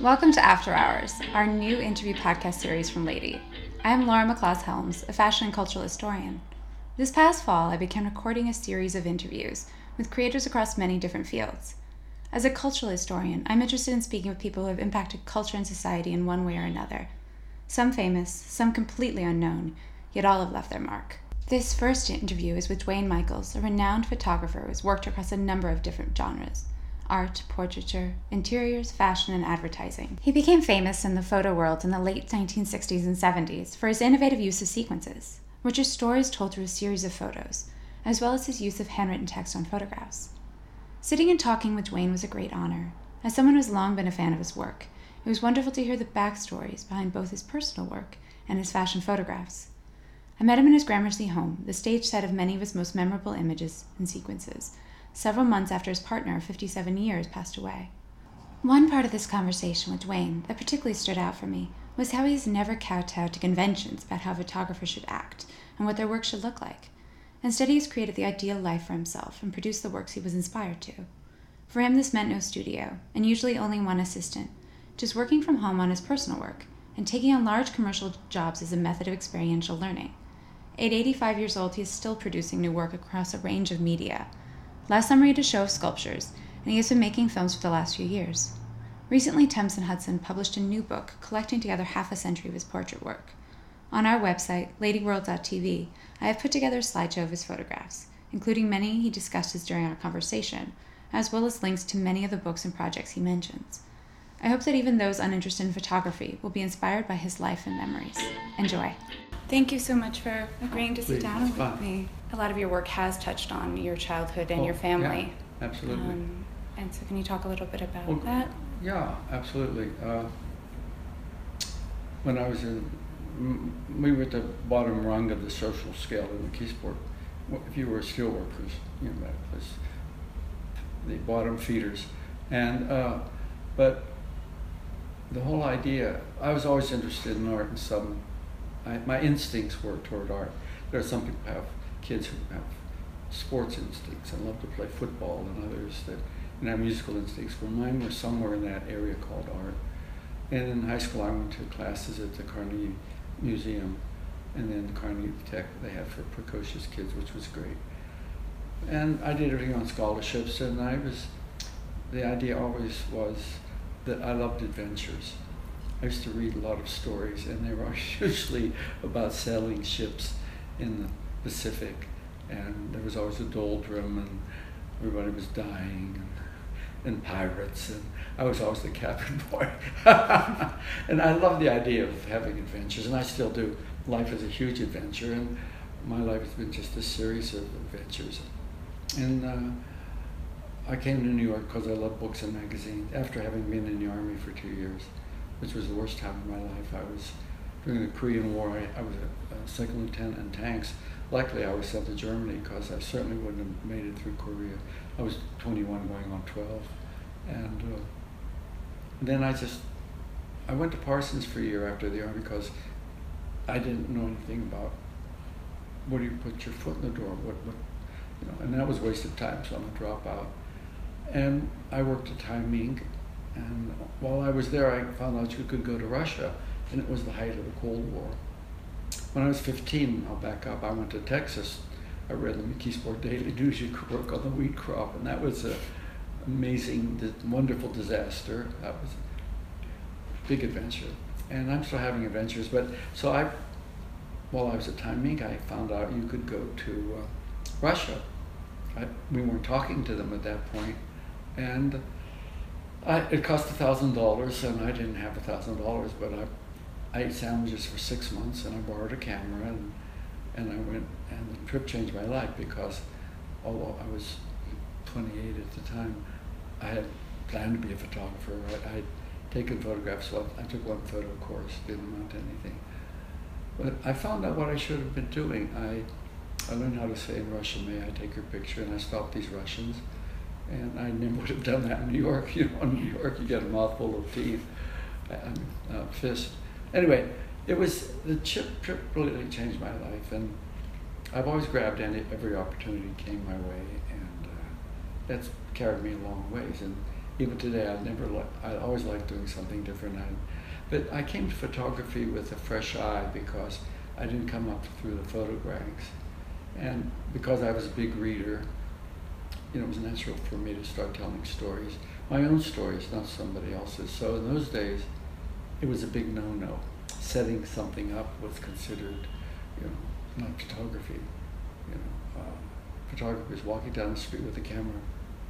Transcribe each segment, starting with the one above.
Welcome to After Hours, our new interview podcast series from Lady. I am Laura McLaws Helms, a fashion and cultural historian. This past fall, I began recording a series of interviews with creators across many different fields. As a cultural historian, I'm interested in speaking with people who have impacted culture and society in one way or another. Some famous, some completely unknown, yet all have left their mark. This first interview is with Duane Michals, a renowned photographer who has worked across a number of different genres art, portraiture, interiors, fashion, and advertising. He became famous in the photo world in the late 1960s and 70s for his innovative use of sequences, which are stories told through a series of photos, as well as his use of handwritten text on photographs. Sitting and talking with Duane was a great honor. As someone who has long been a fan of his work, it was wonderful to hear the backstories behind both his personal work and his fashion photographs. I met him in his Gramercy home, the stage set of many of his most memorable images and sequences, several months after his partner of 57 years passed away. One part of this conversation with Duane that particularly stood out for me was how he has never kowtowed to conventions about how photographers should act and what their work should look like. Instead, he has created the ideal life for himself and produced the works he was inspired to. For him, this meant no studio, and usually only one assistant, just working from home on his personal work and taking on large commercial jobs as a method of experiential learning. At 85 years old, he is still producing new work across a range of media. Last summer, he had a show of sculptures, and he has been making films for the last few years. Recently, Thames and Hudson published a new book collecting together half a century of his portrait work. On our website, ladyworld.tv, I have put together a slideshow of his photographs, including many he discusses during our conversation, as well as links to many of the books and projects he mentions. I hope that even those uninterested in photography will be inspired by his life and memories. Enjoy. Thank you so much for agreeing to sit Please, down with fine. me. A lot of your work has touched on your childhood and Oh, your family. Yeah, absolutely. Um, and so, can you talk a little bit about Well, that? Yeah, absolutely. Uh, when I was in, m- we were at the bottom rung of the social scale in McKeesport. If you were steel workers, you know, that was the bottom feeders. And, uh, but the whole idea, I was always interested in art and some, I, my instincts were toward art. There are some people who have kids who have sports instincts and love to play football and others that and have musical instincts. Well, mine were somewhere in that area called art. And in high school, I went to classes at the Carnegie Museum and then the Carnegie Tech they had for precocious kids, which was great. And I did everything on scholarships, and I was, the idea always was that I loved adventures. I used to read a lot of stories, and they were usually about sailing ships in the Pacific, and there was always a doldrum, and everybody was dying, and, and pirates, and I was always the cabin boy. and I love the idea of having adventures, and I still do. Life is a huge adventure, and my life has been just a series of adventures. And uh, I came to New York because I love books and magazines. After having been in the army for two years, which was the worst time of my life, I was during the Korean War. I, I was a, a second lieutenant in tanks. Luckily, I was sent to Germany because I certainly wouldn't have made it through Korea. I was 21, going on 12, and uh, then I just I went to Parsons for a year after the army because I didn't know anything about where do you put your foot in the door, what, what you know, and that was wasted time, so I'm a dropout. And I worked at Time Inc. And while I was there, I found out you could go to Russia, and it was the height of the Cold War. When I was 15, I'll back up, I went to Texas. I read the McKeesport Daily News, you could work on the wheat crop, and that was a amazing, wonderful disaster. That was a big adventure. And I'm still having adventures, but so I, while I was at Time Inc., I found out you could go to uh, Russia. I, we weren't talking to them at that point, and I, it cost a thousand dollars, and I didn't have a thousand dollars, but I, I ate sandwiches for six months, and I borrowed a camera, and and I went, and the trip changed my life because, although I was 28 at the time, I had planned to be a photographer. I, I'd taken photographs. Well, I took one photo course, didn't amount to anything. But I found out what I should have been doing. I I learned how to say in Russian, "May I take your picture?" And I stopped these Russians, and I never would have done that in New York. You know, in New York, you get a mouthful of teeth, and uh, fist. Anyway, it was the trip. Trip really changed my life, and I've always grabbed any every opportunity came my way, and uh, that's carried me a long ways. And even today, I've never li- I always like doing something different. I, but I came to photography with a fresh eye because I didn't come up through the photographs, and because I was a big reader, you know, it was natural for me to start telling stories, my own stories, not somebody else's. So in those days, it was a big no-no. Setting something up was considered, you know, not photography. You know, uh, photographers walking down the street with a camera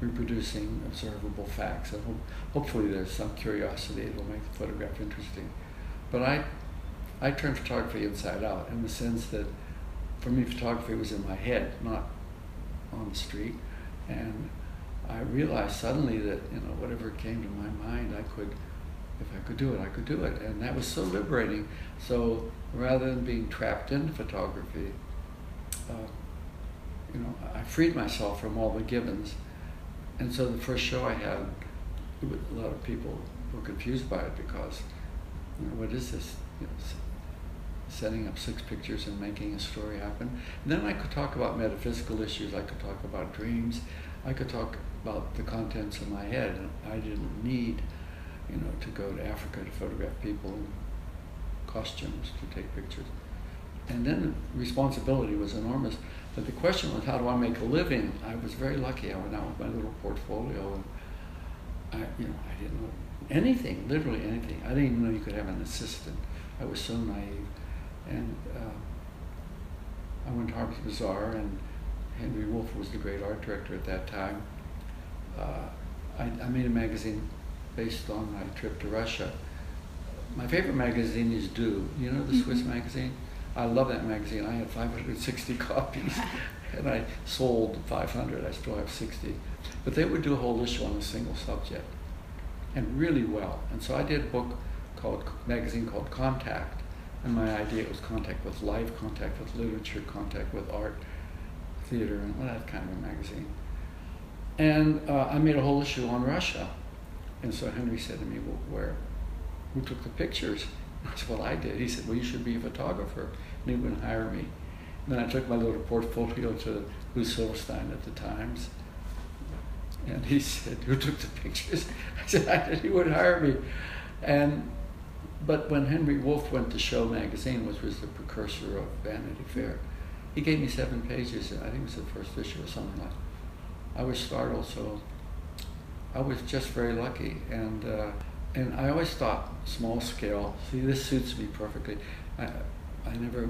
reproducing observable facts. And ho- hopefully there's some curiosity that will make the photograph interesting. But I, I turned photography inside out in the sense that for me photography was in my head, not on the street. And I realized suddenly that, you know, whatever came to my mind, I could, if I could do it, I could do it. And that was so liberating. So rather than being trapped into photography, uh, you know, I freed myself from all the givens and so the first show I had, a lot of people were confused by it because, you know, what is this? You know, setting up six pictures and making a story happen. And then I could talk about metaphysical issues. I could talk about dreams. I could talk about the contents of my head. I didn't need, you know, to go to Africa to photograph people in costumes to take pictures. And then the responsibility was enormous. But the question was, how do I make a living? I was very lucky. I went out with my little portfolio, and I, you know, I didn't know anything, literally anything. I didn't even know you could have an assistant. I was so naive, and uh, I went to Harper's Bazaar, and Henry Wolf was the great art director at that time. Uh, I, I made a magazine based on my trip to Russia. My favorite magazine is Du. You know the mm-hmm. Swiss magazine? I love that magazine. I had 560 copies, and I sold 500. I still have 60. But they would do a whole issue on a single subject, and really well. And so I did a book called magazine called Contact, and my idea was contact with life, contact with literature, contact with art, theater, and well, that kind of a magazine. And uh, I made a whole issue on Russia, and so Henry said to me, "Well, where? Who took the pictures?" I said, "Well, I did." He said, "Well, you should be a photographer." and he wouldn't hire me. And then I took my little portfolio to Lou Silverstein at the Times. And he said, Who took the pictures? I said, I did. He wouldn't hire me. And but when Henry Wolf went to Show magazine, which was the precursor of Vanity Fair, he gave me seven pages. I think it was the first issue or something like. That. I was startled, so I was just very lucky. And uh, and I always thought small scale. See, this suits me perfectly. I, I never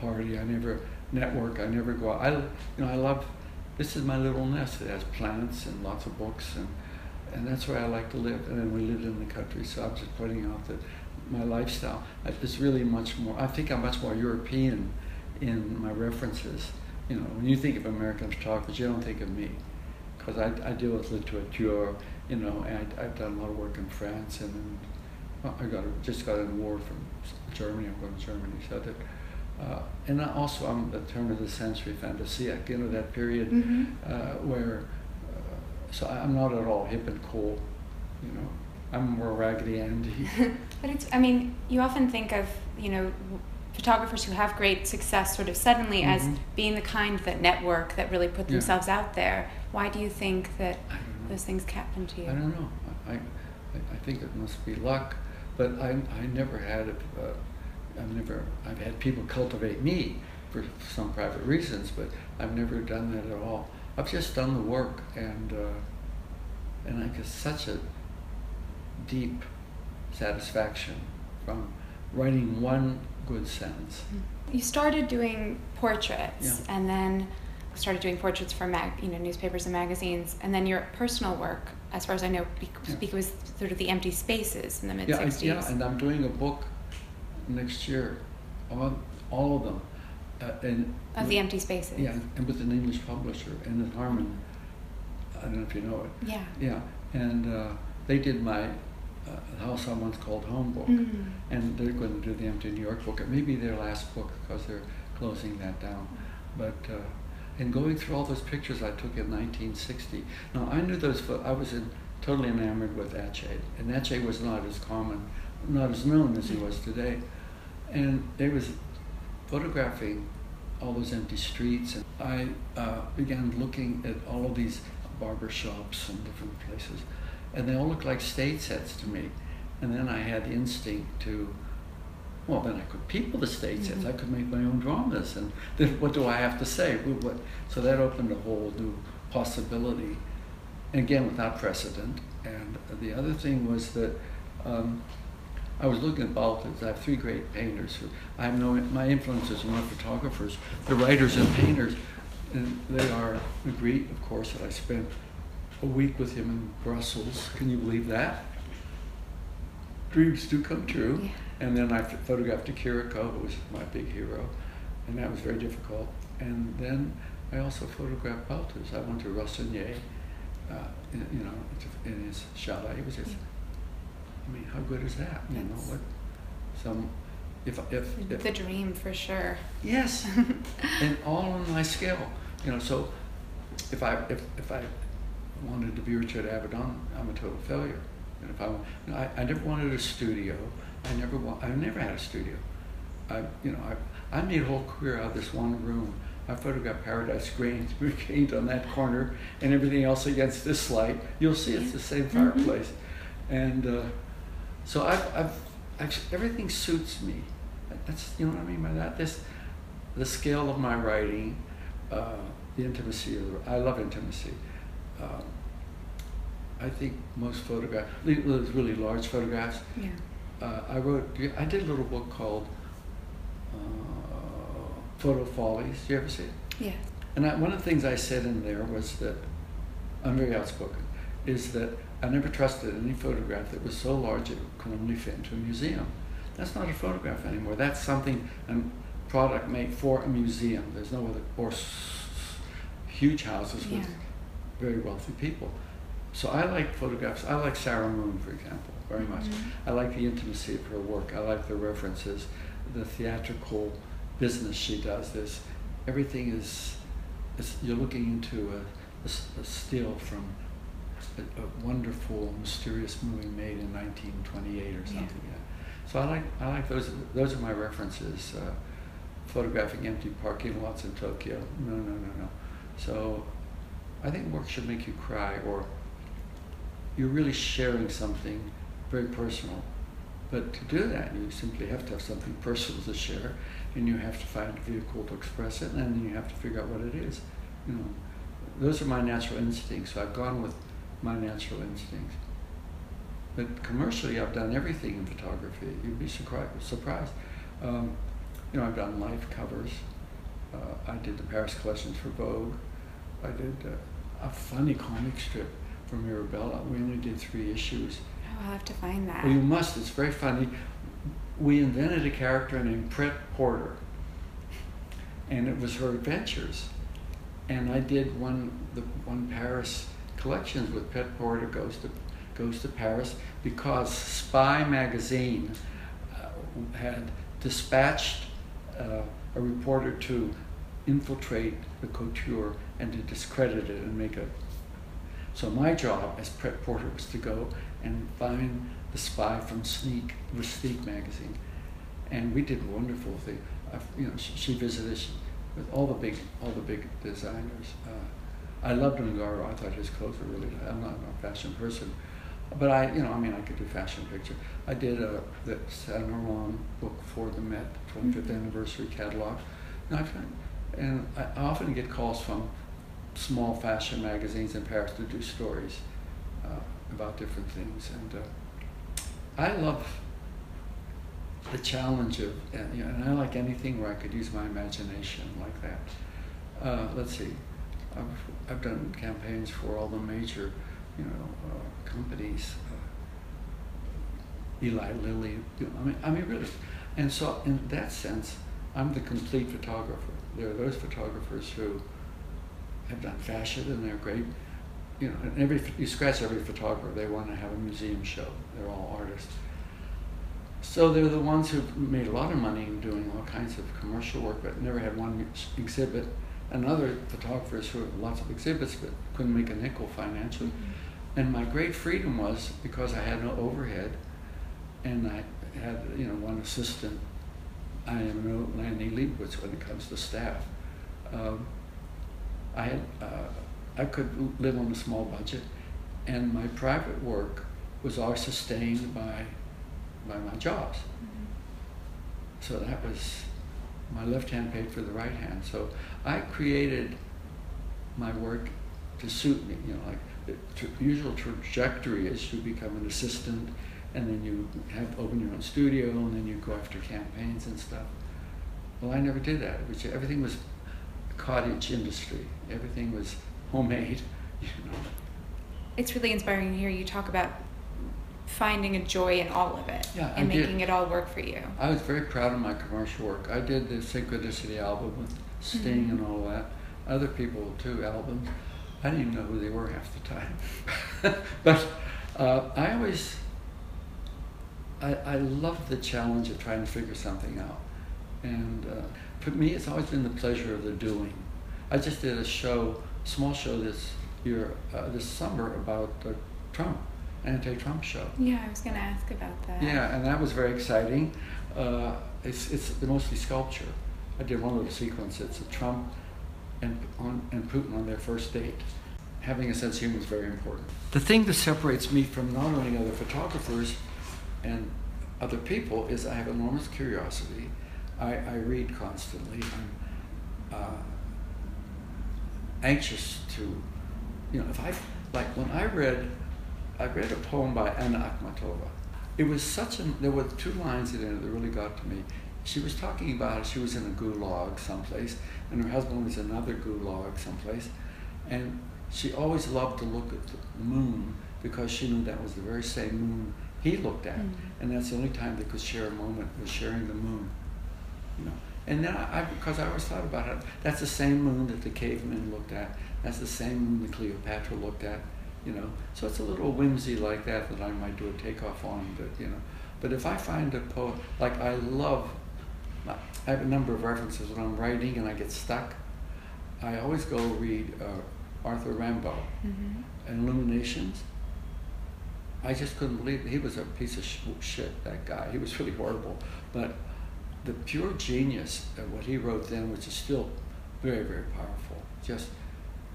party. I never network. I never go out. I, you know, I love. This is my little nest. It has plants and lots of books, and and that's where I like to live. And then we lived in the country, so I'm just pointing out that my lifestyle is really much more. I think I'm much more European in my references. You know, when you think of American photographers, you don't think of me, because I, I deal with literature. You know, and I, I've done a lot of work in France, and then I got just got an award from Germany. I'm going to Germany, so that. Uh, and also, I'm the turn of the century fantasiac, you know, that period mm-hmm. uh, where, so I'm not at all hip and cool, you know, I'm more Raggedy Andy. but it's, I mean, you often think of, you know, photographers who have great success sort of suddenly mm-hmm. as being the kind that network, that really put themselves yeah. out there. Why do you think that those things happen to you? I don't know. I, I, I think it must be luck. But I, I never had, a, uh, I've never, I've had people cultivate me for some private reasons, but I've never done that at all. I've just done the work, and uh, and I get such a deep satisfaction from writing one good sentence. You started doing portraits, yeah. and then started doing portraits for mag, you know, newspapers and magazines, and then your personal work, as far as I know, yeah. was sort of the empty spaces in the mid yeah, '60s. Yeah, and I'm doing a book next year on all of them. Uh, and of the empty spaces. Yeah, and with an English publisher, Enitharmon. I don't know if you know it. Yeah. Yeah, and uh, they did my uh, House I Once Called Home book, mm-hmm. and they're going to do the Empty New York book. It may be their last book because they're closing that down, but. Uh, and going through all those pictures I took in 1960. Now I knew those. I was in, totally enamored with Atget, and Atget was not as common, not as known as he was today, and it was photographing all those empty streets, and I uh, began looking at all of these barber shops and different places, and they all looked like stage sets to me. And then I had the instinct to, well, then I could people the stage sets. Mhm. I could make my own dramas, and then what do I have to say? What- So that opened a whole new possibility, and again without precedent. And the other thing was that um, I was looking at Balthus. I have three great painters. Who, I have no my influences are not photographers. They're writers and painters, and they are Magritte, of course. That I spent a week with him in Brussels. Can you believe that? Dreams do come true. Yeah. And then I photographed De Chirico, who was my big hero, and that was very difficult. And then I also photographed Balthus. I went to Rossinière, uh, in, you know, in his chalet. It was just, I mean, how good is that? You know That's- what? Some, if if, if The dream for sure. Yes, and all on my scale. You know, so if I if, if I wanted to be Richard Avedon, I'm a total failure. And if I, know, I, I never wanted a studio. I never wa- I never had a studio. I you know I I made a whole career out of this one room. I photographed Paradise Green, gained on that corner, and everything else against this light. You'll see it's the same Mhm. fireplace, and uh, so I've, I've, I've everything suits me. That's you know what I mean by that. This the scale of my writing, uh, the intimacy of the, I love intimacy. Um, I think most photographs, those really large photographs. Yeah. Uh, I wrote, I did a little book called uh, Photo Follies. Did you ever see it? Yeah. And I, one of the things I said in there was that I'm very outspoken. Is that I never trusted any photograph that was so large it could only fit into a museum. That's not a photograph anymore. That's something a product made for a museum. There's no other or huge houses with Yeah. very wealthy people. So I like photographs. I like Sarah Moon, for example, very much. Mhm. I like the intimacy of her work. I like the references, the theatrical business she does. There's everything is, is you're looking into a still from a, a wonderful, mysterious movie made in 1928 or something. Yeah. So I like I like those. Those are my references. Uh, photographing empty parking lots in Tokyo. No, no, no, no. So I think work should make you cry, or you're really sharing something very personal. But to do that, you simply have to have something personal to share, and you have to find a vehicle to express it, and then you have to figure out what it is. You know, those are my natural instincts. So I've gone with my natural instincts. But commercially, I've done everything in photography. You'd be surprised. Um, you know, I've done life covers. Uh, I did the Paris collections for Vogue. I did uh, a funny comic strip for Mirabella. We only did three issues. Oh, I'll have to find that. Well, you must. It's very funny. We invented a character named Pret Porter, and it was her adventures. And I did one the one Paris collections with Pret Porter goes to goes to Paris because Spy magazine uh, had dispatched uh, a reporter to infiltrate the couture and to discredit it and make a so my job as Pret Porter was to go and find the spy from Sneak, with Sneak magazine, and we did wonderful things. Uh, you know, she, she visited she, with all the big, all the big designers. I loved Ungaro. I thought his clothes were really. I'm not a fashion person, but I, you know, I mean, I could do fashion picture. I did a the Saint Laurent book for the Met 25th Mhm. anniversary catalog. And, I find, and I often get calls from small fashion magazines in Paris to do stories uh, about different things. And uh, I love the challenge of, and, you know, and I like anything where I could use my imagination like that. Uh, let's see, I've, I've done campaigns for all the major, you know, uh, companies. Uh, Eli Lilly, you know, I mean, I mean, really. And so, in that sense, I'm the complete photographer. There are those photographers who have done fashion and they're great. You know, and every you scratch every photographer, they want to have a museum show. They're all artists. So they're the ones who've made a lot of money in doing all kinds of commercial work, but never had one exhibit. And other photographers who have lots of exhibits but couldn't make a nickel financially. Mhm. And my great freedom was because I had no overhead, and I had you know one assistant. I am no Annie Leibovitz when it comes to staff. Um, I had uh, I could live on a small budget, and my private work was all sustained by by my jobs. Mm-hmm. So that was my left hand paid for the right hand. So I created my work to suit me. You know, like the tra- usual trajectory is you become an assistant, and then you have open your own studio, and then you go after campaigns and stuff. Well, I never did that. Everything was cottage industry. Everything was homemade. You know. It's really inspiring to hear you talk about finding a joy in all of it Yeah, I and did. making it all work for you. I was very proud of my commercial work. I did the Synchronicity album with Sting Mhm. and all that. Other people too, albums. I didn't even know who they were half the time. but uh, I always, I, I love the challenge of trying to figure something out. And uh, for me, it's always been the pleasure of the doing. I just did a show, small show this year, uh, this summer about uh, Trump, anti-Trump show. Yeah, I was going to ask about that. Yeah, and that was very exciting. Uh, it's, it's mostly sculpture. I did one little sequence. It's a Trump and, on, and Putin on their first date. Having a sense of humor is very important. The thing that separates me from not only other photographers and other people is I have enormous curiosity. I, I read constantly. I'm uh, anxious to, you know, if I, like when I read, I read a poem by Anna Akhmatova. It was such a, there were two lines in it that really got to me. She was talking about she was in a gulag someplace, and her husband was in another gulag someplace, and she always loved to look at the moon because she knew that was the very same moon he looked at, Mhm. and that's the only time they could share a moment was sharing the moon, you know. And then I, I because I always thought about it, that's the same moon that the cavemen looked at. That's the same moon that Cleopatra looked at, you know. So it's a little whimsy like that that I might do a takeoff on, but you know. But if I find a poet, like I love, I have a number of references when I'm writing and I get stuck. I always go read uh, Arthur Rimbaud hmm and Illuminations. I just couldn't believe it. he was a piece of sh- shit. That guy, he was really horrible. But the pure genius of what he wrote then, which is still very, very powerful. Just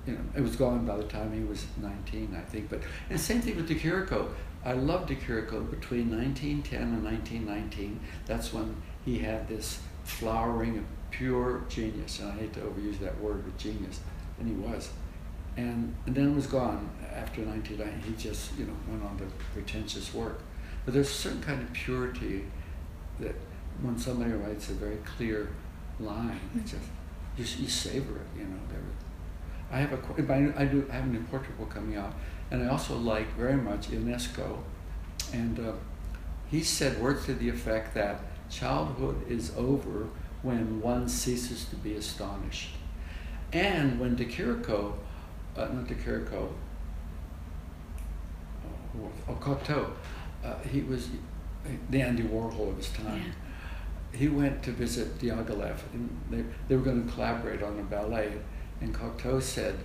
you know, it was gone by the time he was 19, I think. But and same thing with De Chirico. I loved De Chirico between 1910 and 1919. That's when he had this flowering of pure genius, and I hate to overuse that word, but genius, and he was. And, and then it was gone after 1990. He just, you know, went on to pretentious work. But there's a certain kind of purity that when somebody writes a very clear line, it just you, you savor it, you know. I have a I do I have a new portrait book coming out, and I also like very much Ionesco, and uh, he said words to the effect that childhood is over when one ceases to be astonished, and when De Chirico, uh, not De Chirico, oh, oh Cocteau, uh, he was the Andy Warhol of his time Yeah. he went to visit Diaghilev, and they, they were going to collaborate on a ballet. And Cocteau said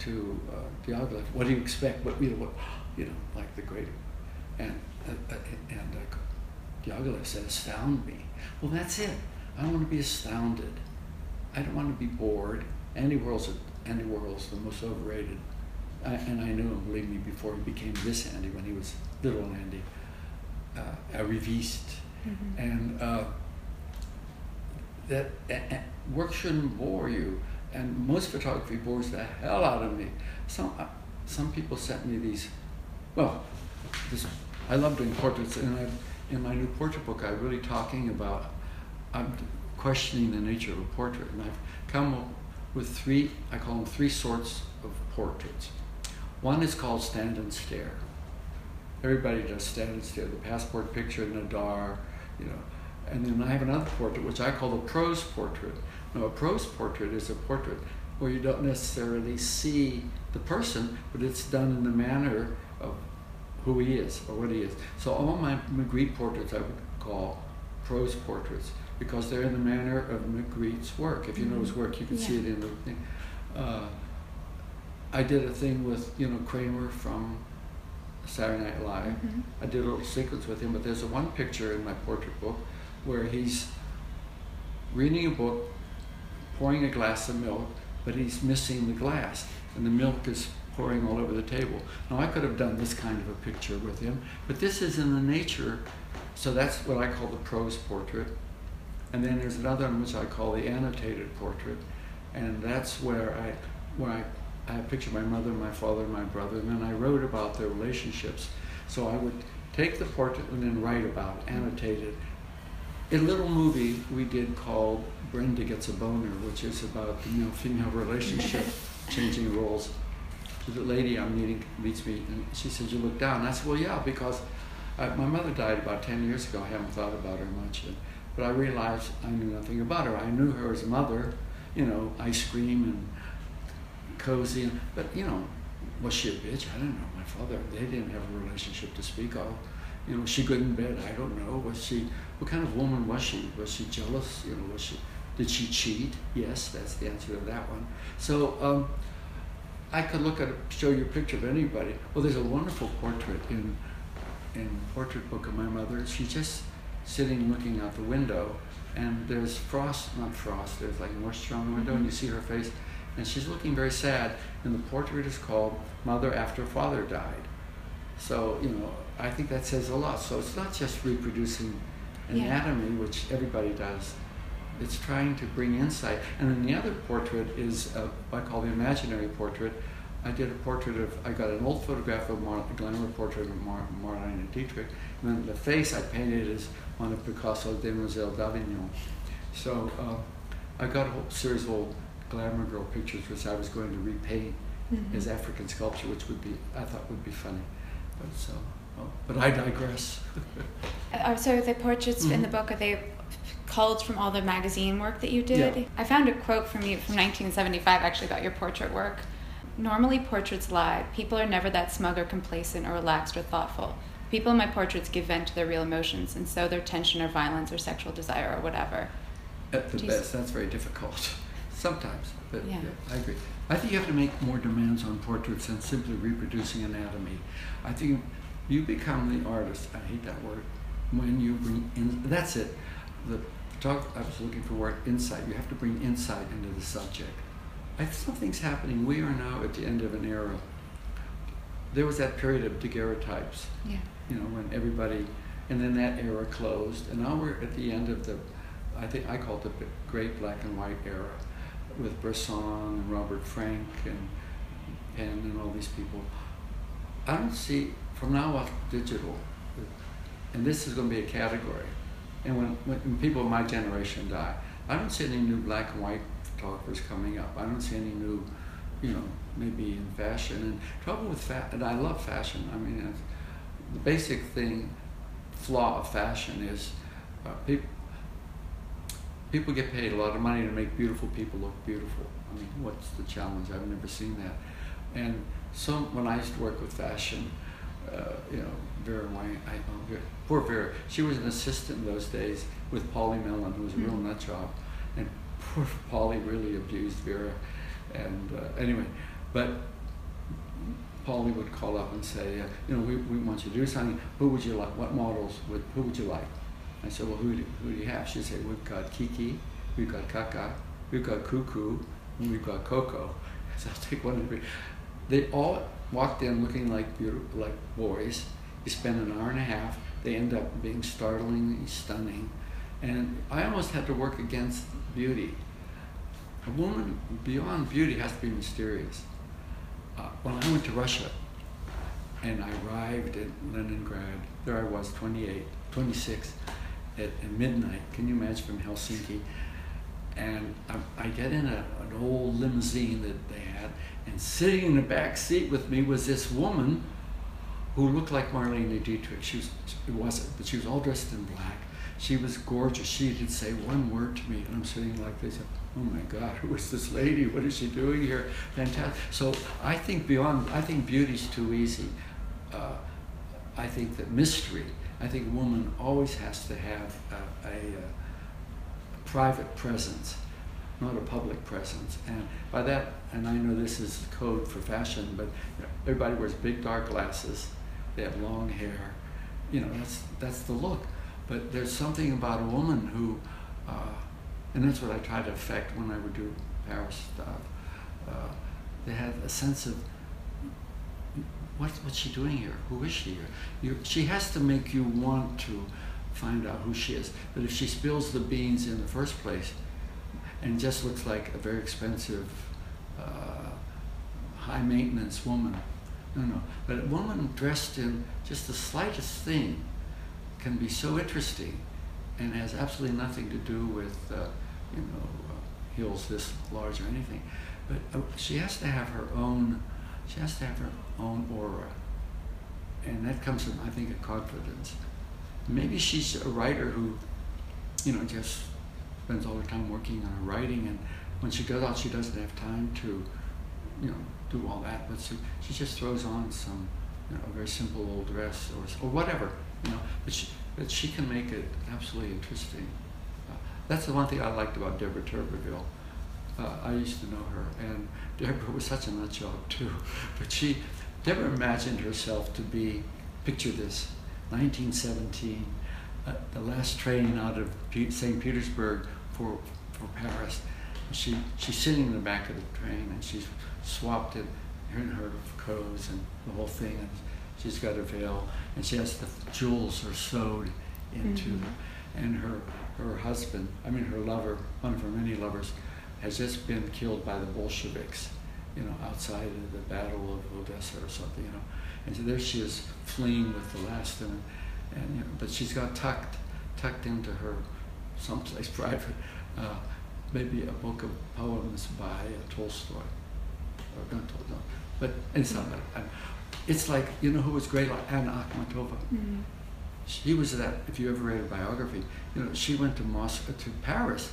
to uh, Diaghilev, "What do you expect? What you know? What you know? Like the great." And uh, uh, and uh, Diaghilev said, "Astound me." Well, that's it. I don't want to be astounded. I don't want to be bored. Andy Warhol's a, Andy Warhol's the most overrated, I, and I knew him. Believe me, before he became this Andy, when he was little Andy, uh, a reviste hmm and uh, that a- work shouldn't bore you. And most photography bores the hell out of me. Some uh, some people sent me these. Well, this, I love doing portraits, and I, in my new portrait book, I'm really talking about. I'm questioning the nature of a portrait, and I've come up with three. I call them three sorts of portraits. One is called stand and stare. Everybody does stand and stare. The passport picture, Nadar, you know. And then I have another portrait, which I call the prose portrait. Now, a prose portrait is a portrait where you don't necessarily see the person, but it's done in the manner of who he is or what he is. So all my Magritte portraits I would call prose portraits because they're in the manner of Magritte's work. If you know his work, you can see it in the thing. Uh, I did a thing with you know Kramer from Saturday Night Live. Mhm. I did a little sequence with him, but there's a one picture in my portrait book where he's reading a book, pouring a glass of milk, but he's missing the glass, and the milk is pouring all over the table. Now, I could have done this kind of a picture with him, but this is in the nature, so that's what I call the prose portrait. And then there's another one which I call the annotated portrait, and that's where I, where I, I picture my mother, my father, my brother, and then I wrote about their relationships. So I would take the portrait and then write about, it, annotate it. A little movie we did called Brenda Gets a Boner, which is about the male-female relationship, changing roles. The lady I'm meeting meets me, and she says, "You look down." And I said, "Well, yeah, because I, my mother died about ten years ago. I haven't thought about her much." And, but I realized I knew nothing about her. I knew her as a mother, you know, ice cream and cozy. But you know, was she a bitch? I don't know. My father, they didn't have a relationship to speak of. You know, was she good in bed? I don't know. Was she? What kind of woman was she? Was she jealous? You know, was she? Did she cheat? Yes, that's the answer to that one. So um, I could look at show you a picture of anybody. Well, there's a wonderful portrait in in portrait book of my mother. She's just sitting looking out the window, and there's frost, not frost, there's like moisture on the window, and you see her face, and she's looking very sad. And the portrait is called Mother After Father Died. So, you know, I think that says a lot. So it's not just reproducing anatomy, yeah. which everybody does. It's trying to bring insight. And then the other portrait is uh, what I call the imaginary portrait. I did a portrait of, I got an old photograph of Mar- a glamour portrait of Mar- Marlene Dietrich, and then the face I painted is one of Picasso's Demoiselle d'Avignon. So uh, I got a whole series of old glamour girl pictures, which I was going to repaint mm-hmm. as African sculpture, which would be, I thought would be funny. But so, oh, but I digress. uh, so the portraits mm-hmm. in the book, are they culled from all the magazine work that you did? Yeah. I found a quote from you from 1975 actually about your portrait work. Normally, portraits lie. People are never that smug or complacent or relaxed or thoughtful. People in my portraits give vent to their real emotions and so their tension or violence or sexual desire or whatever. At the best, that's very difficult. Sometimes, but yeah. yeah. I agree. I think you have to make more demands on portraits than simply reproducing anatomy. I think you become the artist. I hate that word. When you bring in, that's it. The talk I was looking for word insight. You have to bring insight into the subject. I, something's happening. We are now at the end of an era. There was that period of daguerreotypes. Yeah you know, when everybody, and then that era closed, and now we're at the end of the, I think I call it the great black and white era, with Bresson and Robert Frank and Penn and all these people. I don't see from now on digital, and this is going to be a category. And when, when people of my generation die, I don't see any new black and white photographers coming up. I don't see any new, you know, maybe in fashion. And trouble with fat, and I love fashion. I mean, the basic thing, flaw of fashion is uh, people people get paid a lot of money to make beautiful people look beautiful. I mean, what's the challenge? I've never seen that. And so when I used to work with fashion, uh, you know, Vera I, oh, poor Vera, she was an assistant in those days with Polly Mellen, who was a real mm-hmm. nut job. And poor Polly really abused Vera. And uh, anyway, but Polly would call up and say, uh, you know, we, we want you to do something. Who would you like? What models would, who would you like? I said, well, who do, who do you have? She'd say, we've got Kiki, we've got Kaka, we've got Cuckoo, and we've got Coco. So I'll take one of the They all walked in looking like beautiful, like boys. Spend an hour and a half. They end up being startlingly stunning. And I almost had to work against beauty. A woman beyond beauty has to be mysterious uh, well, I went to Russia and I arrived at Leningrad. There I was, 28, 26 at, at midnight. Can you imagine from Helsinki? And I, I get in a, an old limousine that they had, and sitting in the back seat with me was this woman who looked like Marlene Dietrich. She was, it wasn't, but she was all dressed in black. She was gorgeous. She didn't say one word to me, and I'm sitting like this oh my God, who is this lady? What is she doing here? Fantastic. So I think beyond, I think beauty's too easy. Uh, I think that mystery, I think a woman always has to have a, a, a private presence, not a public presence. And by that, and I know this is code for fashion, but everybody wears big dark glasses, they have long hair, you know, that's, that's the look. But there's something about a woman who, uh, and that's what I try to affect when I would do Paris stuff. Uh, they had a sense of what, what's she doing here? Who is she here? You, she has to make you want to find out who she is. But if she spills the beans in the first place and just looks like a very expensive, uh, high maintenance woman, no, no. But a woman dressed in just the slightest thing can be so interesting and has absolutely nothing to do with, uh, you know, uh, heels this large or anything. But uh, she has to have her own, she has to have her own aura. And that comes from, I think, a confidence. Maybe she's a writer who, you know, just spends all her time working on her writing, and when she goes out, she doesn't have time to, you know, do all that. But she, she just throws on some, you know, a very simple old dress or, or whatever, you know. But she, but she can make it absolutely interesting. Uh, that's the one thing I liked about Deborah Turbeville. Uh, I used to know her, and Deborah was such a nut job too. But she, Deborah imagined herself to be, picture this, 1917, uh, the last train out of St. Petersburg for, for Paris. She, she's sitting in the back of the train and she's swapped it in her clothes and the whole thing. And she's got a veil and she has the jewels are sewed into mm-hmm. and her her husband, I mean her lover, one of her many lovers, has just been killed by the Bolsheviks, you know, outside of the Battle of Odessa or something, you know. And so there she is fleeing with the last of them, and you know, but she's got tucked tucked into her someplace private, uh, maybe a book of poems by uh, Tolstoy, or not Tolstoy, but and somebody. It's like you know who was great, like Anna Akhmatova. Mm-hmm. She was that. If you ever read her biography, you know she went to Moscow to Paris,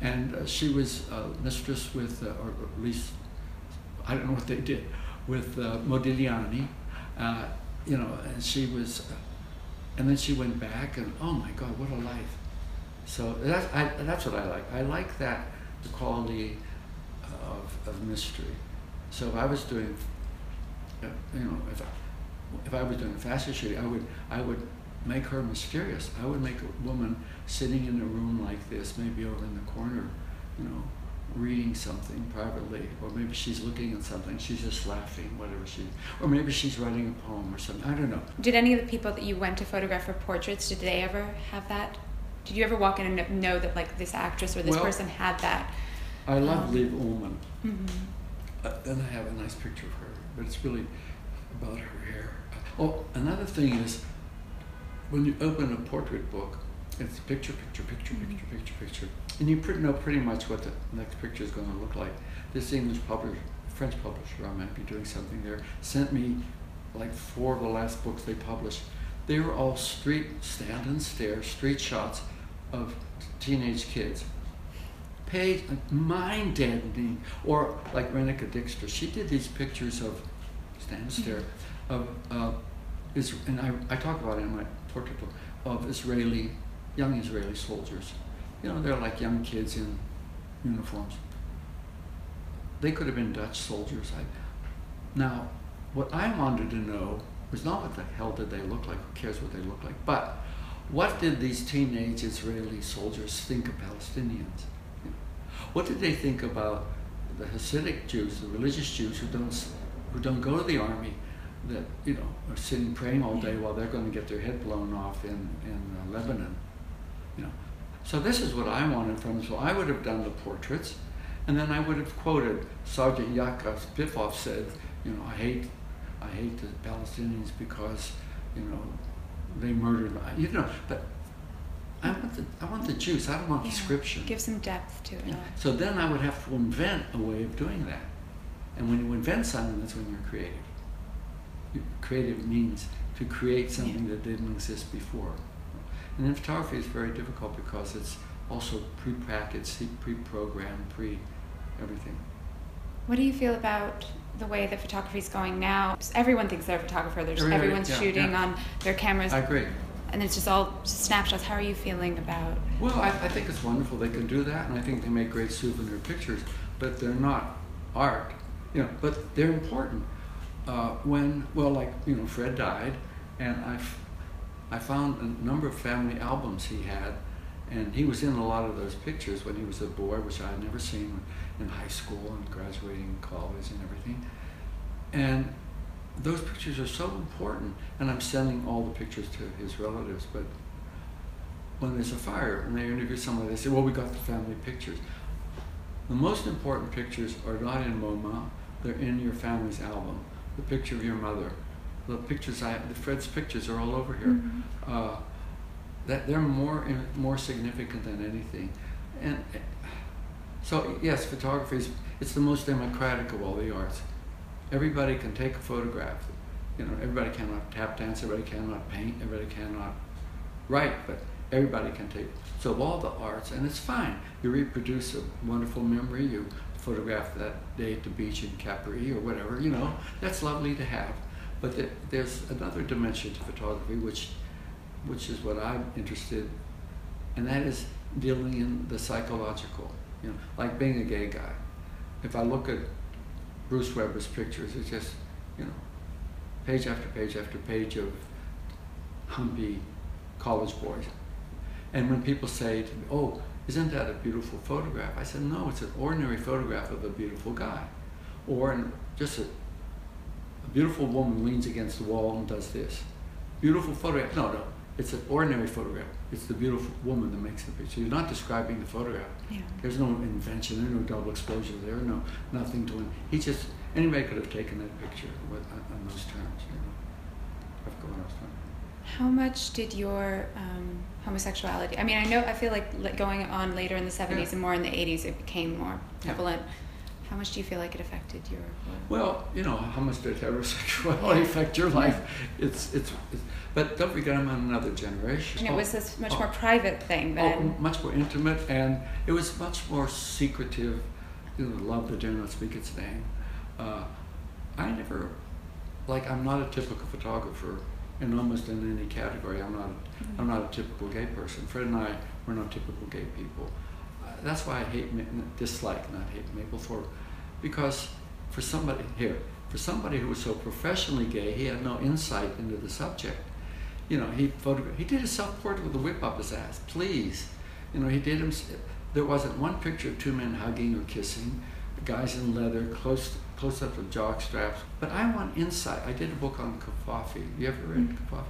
and uh, she was a mistress with, uh, or at least I don't know what they did, with uh, Modigliani, uh, you know, and she was, uh, and then she went back, and oh my God, what a life! So that's I, that's what I like. I like that the quality of, of mystery. So if I was doing, uh, you know, if I, if I was doing a fashion shooting, I would I would make her mysterious. I would make a woman sitting in a room like this, maybe over in the corner, you know, reading something privately, or maybe she's looking at something, she's just laughing, whatever she, or maybe she's writing a poem or something. I don't know. Did any of the people that you went to photograph for portraits, did they ever have that? Did you ever walk in and know that like this actress or this well, person had that? I love um, Liv Ullmann. Mm-hmm. Uh, and I have a nice picture of her, but it's really about her hair. Oh, another thing is when you open a portrait book, it's picture, picture, picture, mm-hmm. picture, picture, picture, and you pretty know pretty much what the next picture is going to look like. This English publisher, French publisher, I might be doing something there, sent me like four of the last books they published. They were all street stand and stare, street shots of teenage kids. Page mind deadening, or like Rineke Dijkstra, she did these pictures of stand and stare of uh, is, and I, I talk about it in my portrait book of Israeli young Israeli soldiers. You know, they're like young kids in uniforms. They could have been Dutch soldiers. I, now, what I wanted to know was not what the hell did they look like, who cares what they look like, but what did these teenage Israeli soldiers think of Palestinians? What did they think about the Hasidic Jews, the religious Jews who don't, who don't go to the army, that you know are sitting praying all day while they're going to get their head blown off in, in uh, Lebanon? You know, so this is what I wanted from. So I would have done the portraits, and then I would have quoted Sergeant Yakov Pifov said, you know, I hate, I hate the Palestinians because, you know, they murdered, you know, but I want the I want the juice. I don't want yeah, the scripture. Give some depth to it. Yeah. So then I would have to invent a way of doing that. And when you invent something, that's when you're creative. Creative means to create something yeah. that didn't exist before. And in photography, it's very difficult because it's also pre-packaged, pre-programmed, pre-everything. What do you feel about the way that photography is going now? Everyone thinks they're a photographer. There's everyone's yeah, shooting yeah. on their cameras. I agree. And it's just all snapshots. How are you feeling about? Well, I, I think it's wonderful they can do that, and I think they make great souvenir pictures. But they're not art, you know. But they're important. Uh, when well, like you know, Fred died, and I I found a number of family albums he had, and he was in a lot of those pictures when he was a boy, which I had never seen in high school and graduating college and everything. And those pictures are so important, and I'm sending all the pictures to his relatives. But when there's a fire and they interview somebody, they say, "Well, we got the family pictures." The most important pictures are not in MoMA; they're in your family's album. The picture of your mother, the pictures I, the Fred's pictures are all over here. Mm-hmm. Uh, that they're more more significant than anything, and so yes, photography is it's the most democratic of all the arts. Everybody can take a photograph. You know, everybody cannot tap dance, everybody cannot paint, everybody cannot write, but everybody can take. So of all the arts, and it's fine. You reproduce a wonderful memory. You photograph that day at the beach in Capri or whatever. You know, that's lovely to have. But the, there's another dimension to photography, which, which is what I'm interested, and that is dealing in the psychological. You know, like being a gay guy. If I look at Bruce Weber's pictures, it's just, you know, page after page after page of humpy college boys. And when people say to me, oh, isn't that a beautiful photograph? I said, no, it's an ordinary photograph of a beautiful guy. Or just a, a beautiful woman leans against the wall and does this. Beautiful photograph. No, no, it's an ordinary photograph. It's the beautiful woman that makes the picture. You're not describing the photograph. Yeah. There's no invention. There's no double exposure. There, no nothing to it. He just anybody could have taken that picture with, on, on those terms. You know, How much did your um, homosexuality? I mean, I know I feel like going on later in the '70s yeah. and more in the '80s, it became more prevalent. Yeah. How much do you feel like it affected your? Well, you know, how much did heterosexuality affect your life? It's, it's, it's but don't forget, I'm on another generation. And it was this much oh, more private thing oh, then. Oh, much more intimate, and it was much more secretive. You know, love the dare not speak its name. Uh, I never, like, I'm not a typical photographer in almost in any category. I'm not, mm-hmm. I'm not a typical gay person. Fred and I, we're not typical gay people that's why I hate, dislike, not hate Mapplethorpe, because for somebody here, for somebody who was so professionally gay, he had no insight into the subject. You know, he photographed, he did a self-portrait with a whip up his ass. Please, you know, he did him. There wasn't one picture of two men hugging or kissing, guys in leather, close close up of jock straps. But I want insight. I did a book on Cavafy. You ever read mm -hmm.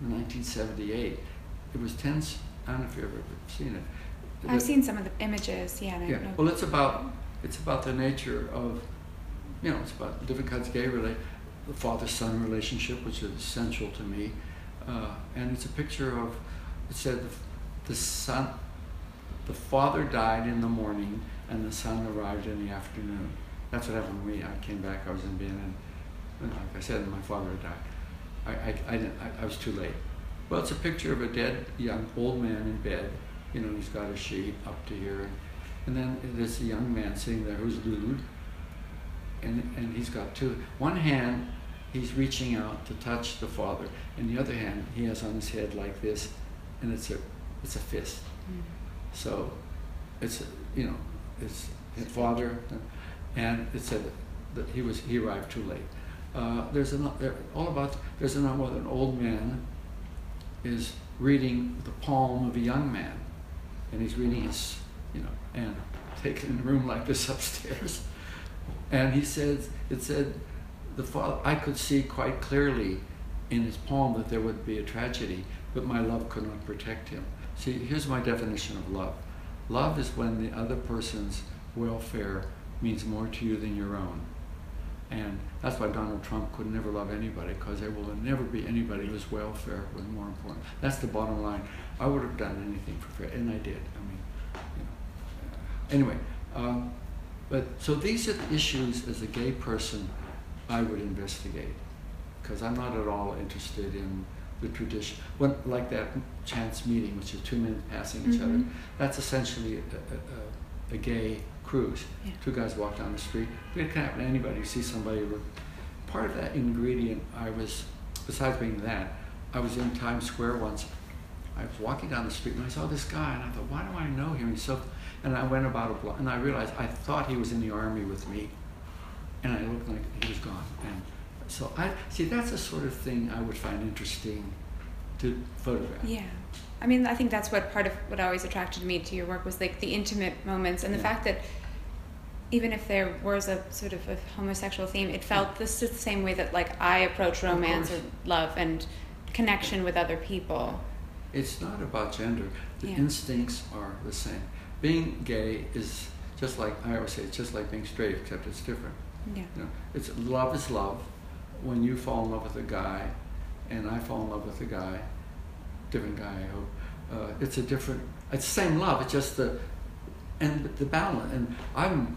In 1978, it was tense. I don't know if you've ever seen it I've seen some of the images. Yeah. yeah. Well, it's about it's about the nature of, you know, it's about different kinds of gay relate, the father-son relationship, which is essential to me, uh, and it's a picture of. It said the, the son, the father died in the morning, and the son arrived in the afternoon. That's what happened to me. I came back. I was in Vienna, and, like I said, my father died. I, I, I, I was too late. Well, it's a picture of a dead young old man in bed you know, he's got a sheet up to here. And then there's a young man sitting there who's lewd. And, and he's got two, one hand, he's reaching out to touch the father. And the other hand, he has on his head like this, and it's a, it's a fist. Mm. So it's, you know, it's his father, and it said that he was, he arrived too late. Uh, there's an, all about, there's another one, an old man is reading the palm of a young man and he's reading his, you know, and taken in a room like this upstairs. And he says, it said, the father, I could see quite clearly in his poem that there would be a tragedy, but my love could not protect him. See, here's my definition of love. Love is when the other person's welfare means more to you than your own. And that's why Donald Trump could never love anybody, because there will never be anybody whose welfare was more important. That's the bottom line. I would have done anything for Fred, and I did. I mean, you know. Anyway, um, but so these are the issues as a gay person I would investigate, because I'm not at all interested in the tradition. When, like that chance meeting, which is two men passing each mm-hmm. other, that's essentially a, a, a, a gay cruise. Yeah. Two guys walk down the street. It can happen to anybody. You see somebody. Part of that ingredient, I was, besides being that, I was in Times Square once. I was walking down the street and I saw this guy and I thought, why do I know him? He's so, and I went about a block and I realized I thought he was in the army with me, and I looked like he was gone. And so I see that's the sort of thing I would find interesting to photograph. Yeah. I mean, I think that's what part of what always attracted me to your work was like the intimate moments and the fact that even if there was a sort of a homosexual theme, it felt this is the same way that like I approach romance or love and connection with other people. It's not about gender. The Yeah. instincts are the same. Being gay is just like I always say, it's just like being straight, except it's different. Yeah. You know, it's love is love. When you fall in love with a guy, and I fall in love with a guy, different guy, I hope. Uh, it's a different. It's the same love. It's just the and the balance. And I'm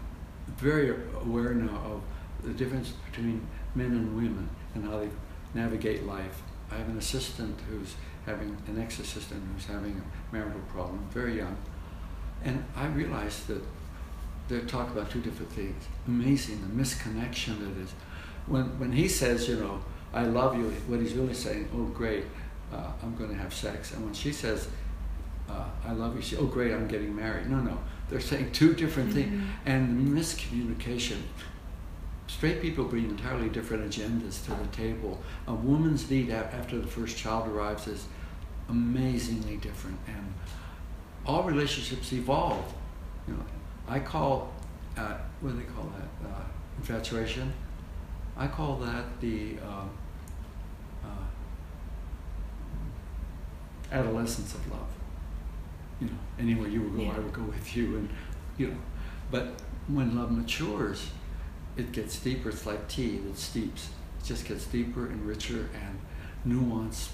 very aware now of the difference between men and women and how they navigate life. I have an assistant who's having an ex-assistant who's having a marital problem, very young, and I realized that they talk about two different things. Amazing, the misconnection that is. When when he says, you know, I love you, what he's really saying, oh great, uh, I'm going to have sex. And when she says, uh, I love you, she, oh great, I'm getting married. No, no, they're saying two different things, Mhm. and miscommunication. Straight people bring entirely different agendas to the table. A woman's need after the first child arrives is amazingly different, and all relationships evolve. You know, I call, uh, what do they call that? Uh, infatuation. I call that the uh, adolescence of love. You know, anywhere you would go, Yeah. I would go with you, and you know. But when love matures, it gets deeper. It's like tea that steeps. It just gets deeper and richer and nuanced.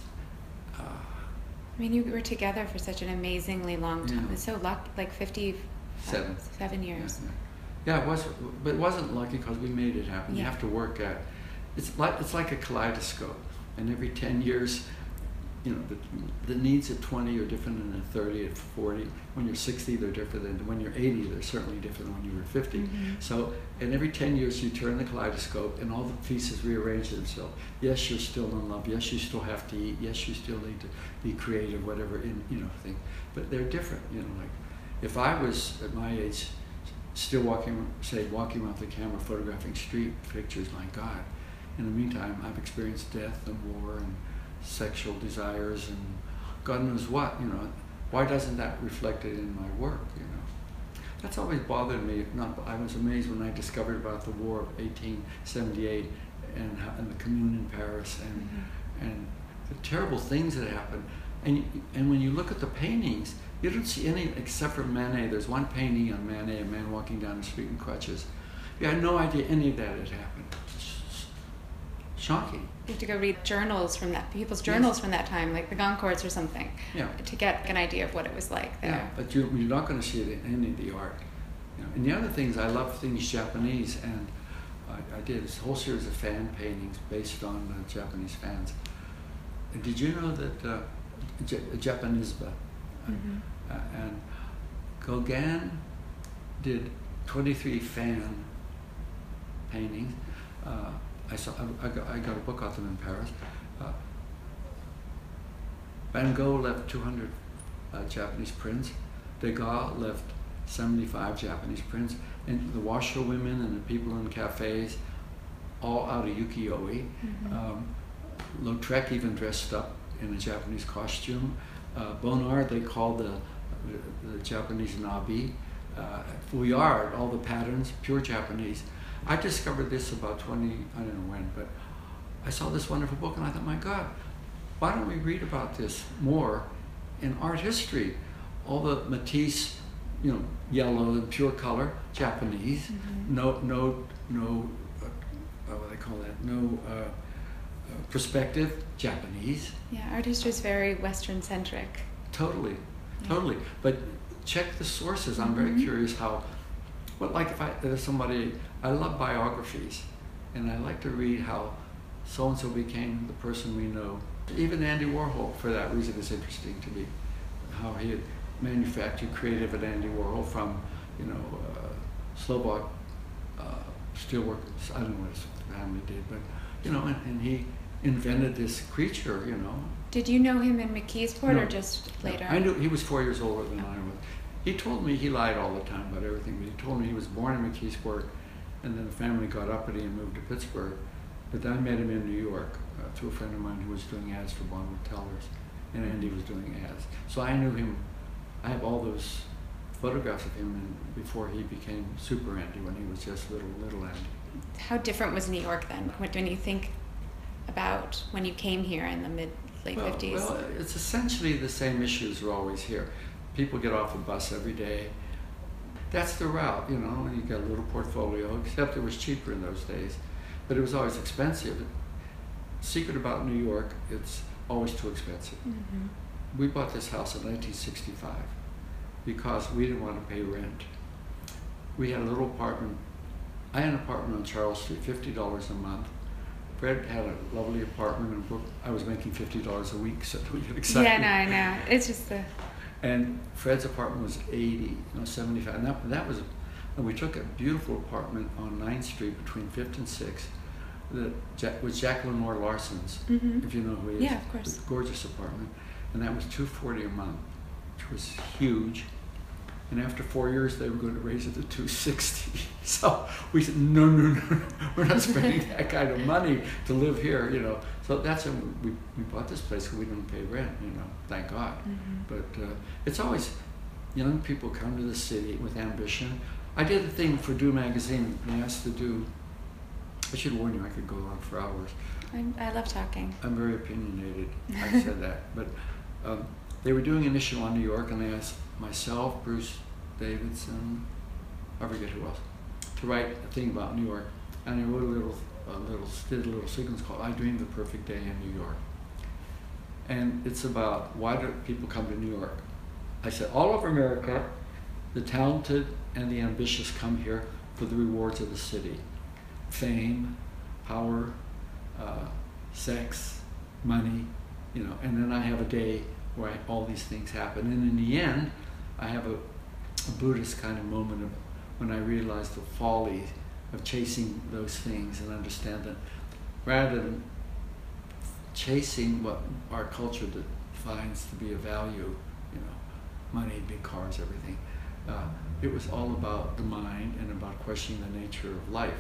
Uh, I mean, you were together for such an amazingly long time. Yeah. It's so lucky, like fifty Seven. seven years. Yeah, yeah. yeah, it was, but it wasn't lucky because we made it happen. You have to work at. It's like it's like a kaleidoscope, and every ten years, you know, the, the needs at twenty are different than at thirty, at forty. When you're sixty, they're different than when you're eighty. They're certainly different than when you were 50 Mhm. So, and every ten years, you turn the kaleidoscope, and all the pieces rearrange themselves. Yes, you're still in love. Yes, you still have to eat. Yes, you still need to be creative, whatever in you know thing. But they're different. You know, like if I was at my age, still walking, say, walking around the camera, photographing street pictures, my God. In the meantime, I've experienced death and war and sexual desires and God knows what, you know. Why doesn't that reflect it in my work, you know? That's always bothered me. Not, I was amazed when I discovered about the war of 1878 and, and the Commune in Paris and, Mhm. and the terrible things that happened. And, and when you look at the paintings, you don't see any except for Manet. There's one painting on Manet, a man walking down the street in crutches. You had no idea any of that had happened. It's shocking. You have to go read journals from that people's Yes. journals from that time, like the Goncourts or something, Yeah. to get an idea of what it was like there. Yeah, but you, you're not going to see it in any of the art. You know, and the other things, I love things Japanese, and I, I did this whole series of fan paintings based on uh, Japanese fans. Did you know that uh, J- Japanisba uh, Mhm. uh, and Gauguin did 23 fan paintings. Uh, I saw. I, I, got, I got a book out of them in Paris. Uh, Van Gogh left 200 uh, Japanese prints. Degas left 75 Japanese prints, and the washerwomen and the people in cafes, all out of ukiyo-e. Mhm. Um, Lautrec even dressed up in a Japanese costume. Uh, Bonnard, they called the, the, the Japanese nabi. Uh, Vuillard, all the patterns, pure Japanese. I discovered this about 20, I don't know when, but I saw this wonderful book and I thought, my God, why don't we read about this more in art history? All the Matisse, you know, yellow and pure color, Japanese. Mhm. No, no, no, uh, what do they call that? No uh, uh, perspective, Japanese. Yeah, art history is very Western centric. Totally, Yeah. totally. But check the sources. I'm very Mhm. curious how. Well, like if I there's somebody I love biographies, and I like to read how so and so became the person we know. Even Andy Warhol, for that reason, is interesting to me. How he had manufactured creative at Andy Warhol from, you know, uh, Slovak uh, steelworkers. I don't know what his family did, but you know, and, and he invented this creature. You know, Did you know him in McKeesport No. or just later? I knew he was four years older than I was. He told me he lied all the time about everything, but he told me he was born in McKeesport, and then the family got uppity and moved to Pittsburgh. But then I met him in New York uh, through a friend of mine who was doing ads for Bonwit Tellers, and Andy was doing ads. So I knew him. I have all those photographs of him before he became Super Andy when he was just little little Andy. How different was New York then? When you think about when you came here in the mid late well, 50s? Well, it's essentially the same issues are always here. People get off a bus every day. That's the route, you know. You get a little portfolio, except it was cheaper in those days, but it was always expensive. Secret about New York, it's always too expensive. Mm-hmm. We bought this house in 1965 because we didn't want to pay rent. We had a little apartment. I had an apartment on Charles Street, fifty dollars a month. Fred had a lovely apartment in Brook. I was making fifty dollars a week, so we get excited. Yeah, no, I know. It's just the. And Fred's apartment was eighty, no seventy-five. And that, that was, and we took a beautiful apartment on 9th Street between Fifth and Sixth, that was Jacqueline Moore Larson's, mm-hmm. if you know who he is. Yeah, of course. Gorgeous apartment, and that was two forty a month, which was huge. And after four years, they were going to raise it to 260. So we said, no, no, no, no, we're not spending that kind of money to live here, you know. So that's when we, we bought this place because we didn't pay rent, you know, thank God. Mm-hmm. But uh, it's always, young people come to the city with ambition. I did a thing for Do Magazine, and asked to do, I should warn you, I could go on for hours. I'm, i love talking. I'm very opinionated, I said that. But um, they were doing an issue on New York, and they asked myself, Bruce Davidson, I forget who else, to write a thing about New York. And I wrote a little, a little, did a little sequence called "I Dreamed the Perfect Day in New York." And it's about why do people come to New York? I said all over America, the talented and the ambitious come here for the rewards of the city, fame, power, uh, sex, money, you know. And then I have a day where I, all these things happen. And in the end, I have a, a Buddhist kind of moment of when I realize the folly of chasing those things and understand that rather than chasing what our culture defines to be a value, you know, money, big cars, everything, uh, it was all about the mind and about questioning the nature of life.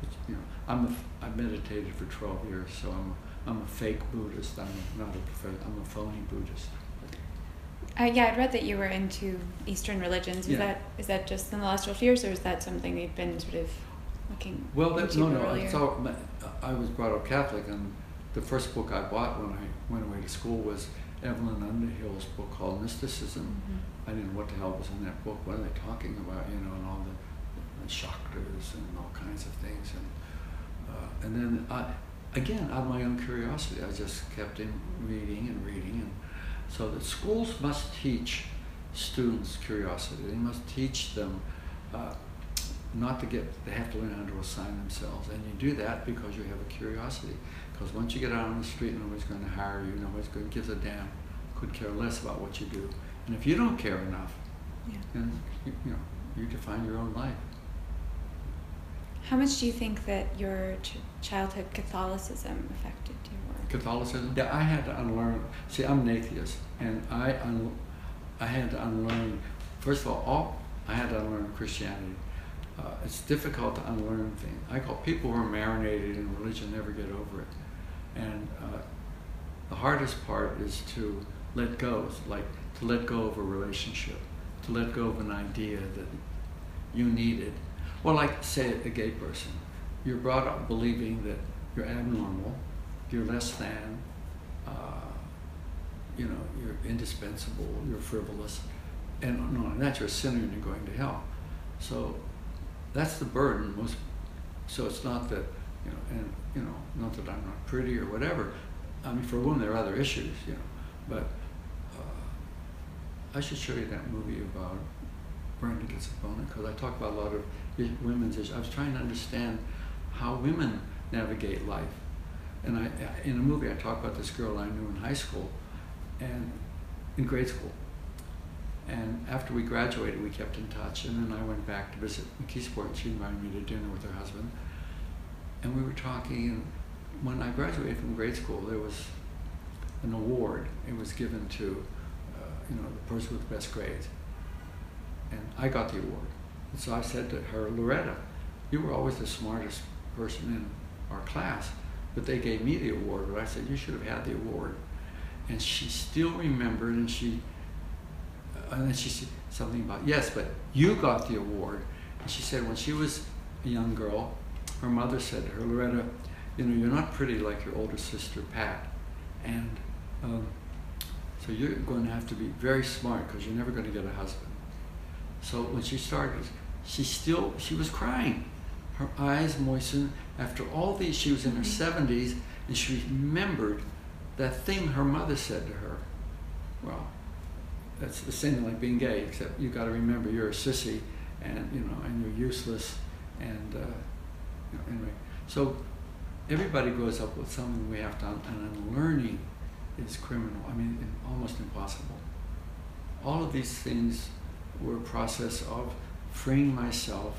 But, you know, I'm a, I meditated for 12 years, so I'm I'm a fake Buddhist. I'm not a prof- I'm a phony Buddhist. Uh, yeah, I'd read that you were into Eastern religions. Is yeah. that is that just in the last twelve years, or is that something you've been sort of looking? Well, that, no, no. Earlier? I was brought up Catholic, and the first book I bought when I went away to school was Evelyn Underhill's book called Mysticism. Mm-hmm. I didn't know what the hell was in that book. What are they talking about? You know, and all the, the chakras and all kinds of things, and uh, and then I, again, out of my own curiosity, I just kept in reading and reading. And so the schools must teach students curiosity. They must teach them uh, not to get, they have to learn how to assign themselves. And you do that because you have a curiosity. Because once you get out on the street, nobody's going to hire you, nobody's going to give a damn, could care less about what you do. And if you don't care enough, yeah. then you, you know, you define your own life. How much do you think that your ch- childhood Catholicism affected your work? Catholicism? Yeah, I had to unlearn. See, I'm an atheist, and I un- I had to unlearn. First of all, all I had to unlearn Christianity. Uh, it's difficult to unlearn things. I call people who are marinated in religion never get over it, and uh, the hardest part is to let go. Like to let go of a relationship, to let go of an idea that you needed well, like say a gay person, you're brought up believing that you're abnormal, you're less than, uh, you know, you're indispensable, you're frivolous, and no, and that you're a sinner and you're going to hell. So that's the burden. So it's not that, you know, and you know, not that I'm not pretty or whatever. I mean, for women there are other issues, you know, but uh, I should show you that movie about Brenda gets a boner because I talk about a lot of women's issues. I was trying to understand how women navigate life. And I, in a movie, I talk about this girl I knew in high school and in grade school. And after we graduated, we kept in touch. And then I went back to visit McKeesport, she invited me to dinner with her husband. And we were talking. And when I graduated from grade school, there was an award. It was given to, uh, you know, the person with the best grades. And I got the award. And so I said to her, Loretta, you were always the smartest person in our class, but they gave me the award. But I said, you should have had the award. And she still remembered, and she, and then she said something about yes, but you got the award. And she said when she was a young girl, her mother said to her, Loretta, you know, you're not pretty like your older sister Pat, and um, so you're going to have to be very smart because you're never going to get a husband. So when she started, she still she was crying. Her eyes moistened. After all these, she was in her 70s, mm-hmm. and she remembered that thing her mother said to her. Well, that's the same like being gay, except you got to remember you're a sissy, and you know, and you're useless, and uh, you know, anyway. So everybody grows up with something we have to, and unlearning is criminal. I mean, almost impossible. All of these things were a process of freeing myself,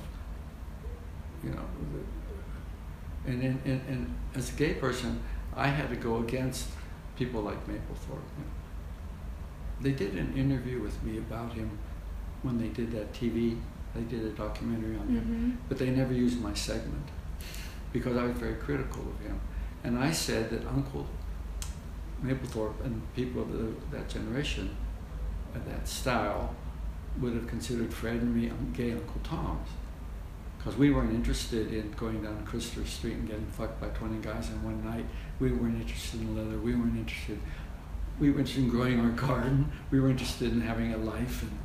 you know, and, and, and, and as a gay person, I had to go against people like Mapplethorpe. They did an interview with me about him when they did that TV. They did a documentary on mm-hmm. him, but they never used my segment because I was very critical of him. And I said that Uncle Mapplethorpe and people of the, that generation, of that style, would have considered Fred and me gay Uncle Toms. Because we weren't interested in going down Christopher Street and getting fucked by 20 guys in one night. We weren't interested in leather. We weren't interested. We were interested in growing our garden. We were interested in having a life, and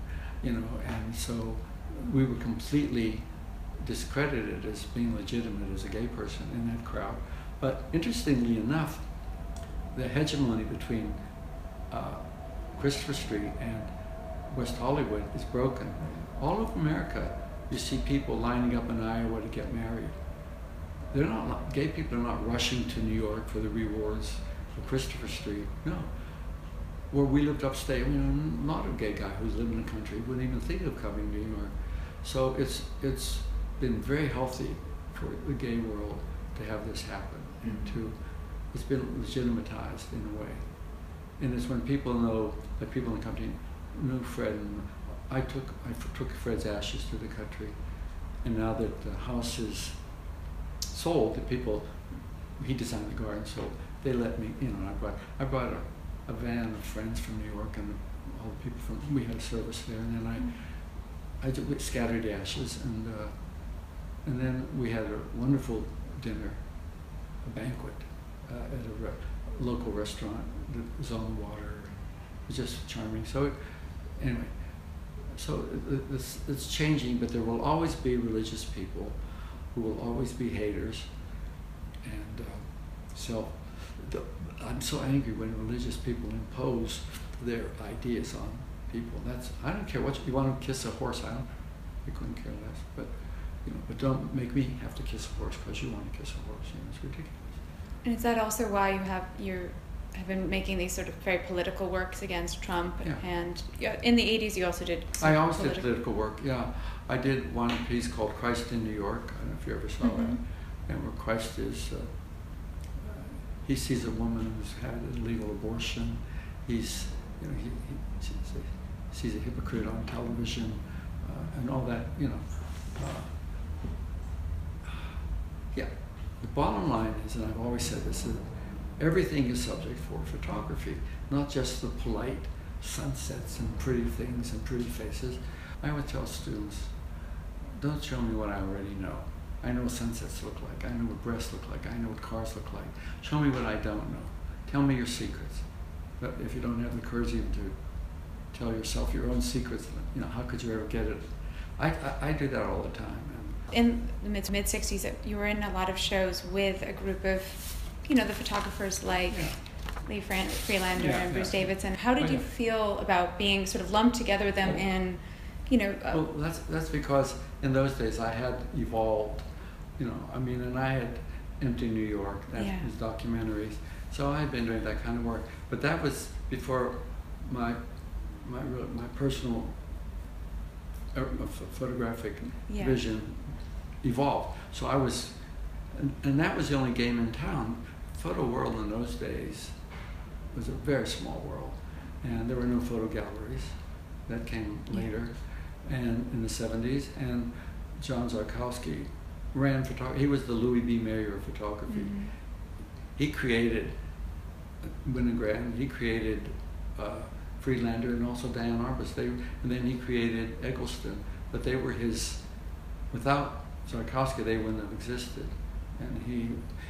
you know, and so we were completely discredited as being legitimate as a gay person in that crowd. But interestingly enough, the hegemony between uh, Christopher Street and West Hollywood is broken. All over America, you see people lining up in Iowa to get married. They're not gay people are not rushing to New York for the rewards for Christopher Street. No. Where we lived upstate, you know, not a gay guy who's living in the country wouldn't even think of coming to New York. So it's it's been very healthy for the gay world to have this happen and mm. to it's been legitimatized in a way. And it's when people know, that people in the country knew Fred, and I took I took Fred's ashes to the country, and now that the house is sold, the people he designed the garden, so they let me. You know, I brought I brought a, a van of friends from New York and all the people from we had a service there, and then I I just scattered the ashes, and uh, and then we had a wonderful dinner, a banquet uh, at a re- local restaurant that was on the water. It was just charming. So, it, anyway, so it's, it's changing, but there will always be religious people who will always be haters. And uh, so the, I'm so angry when religious people impose their ideas on people. That's I don't care what you, you want to kiss a horse. I don't. I couldn't care less. But you know, but don't make me have to kiss a horse because you want to kiss a horse. You know, it's ridiculous. And is that also why you have you have been making these sort of very political works against Trump? Yeah. And yeah, in the '80s, you also did. I always political. did political work. Yeah, I did one piece called "Christ in New York." I don't know if you ever saw mm-hmm. that. And where Christ is, uh, he sees a woman who's had an illegal abortion. He's, you know, he, he sees, a, hypocrite on television, uh, and all that. You know. Uh, yeah, the bottom line is, and I've always said this, that everything is subject for photography, not just the polite sunsets and pretty things and pretty faces. I would tell students, don't show me what I already know. I know what sunsets look like. I know what breasts look like. I know what cars look like. Show me what I don't know. Tell me your secrets. But if you don't have the courage even to tell yourself your own secrets, you know, how could you ever get it? I, I, I do that all the time in the mid mid '60s, you were in a lot of shows with a group of, you know, the photographers like. Yeah. Lee Fran- Friedlander yeah, and Bruce yeah. Davidson. How did oh, you feel about being sort of lumped together with them in, you know? Uh, well, that's that's because in those days I had evolved, you know. I mean, and I had Empty New York, that yeah. was documentaries. So I had been doing that kind of work, but that was before my my my personal uh, photographic yeah. vision evolved. So I was, and, and, that was the only game in town. Photo world in those days was a very small world, and there were no photo galleries. That came later, and in the 70s. And John Szarkowski ran photography. He was the Louis B. Mayer of photography. Mm-hmm. He created Winogrand. He created uh, Friedlander and also Diane Arbus. They, and then he created Eggleston, but they were his, without Szarkowski, they wouldn't have existed. And he,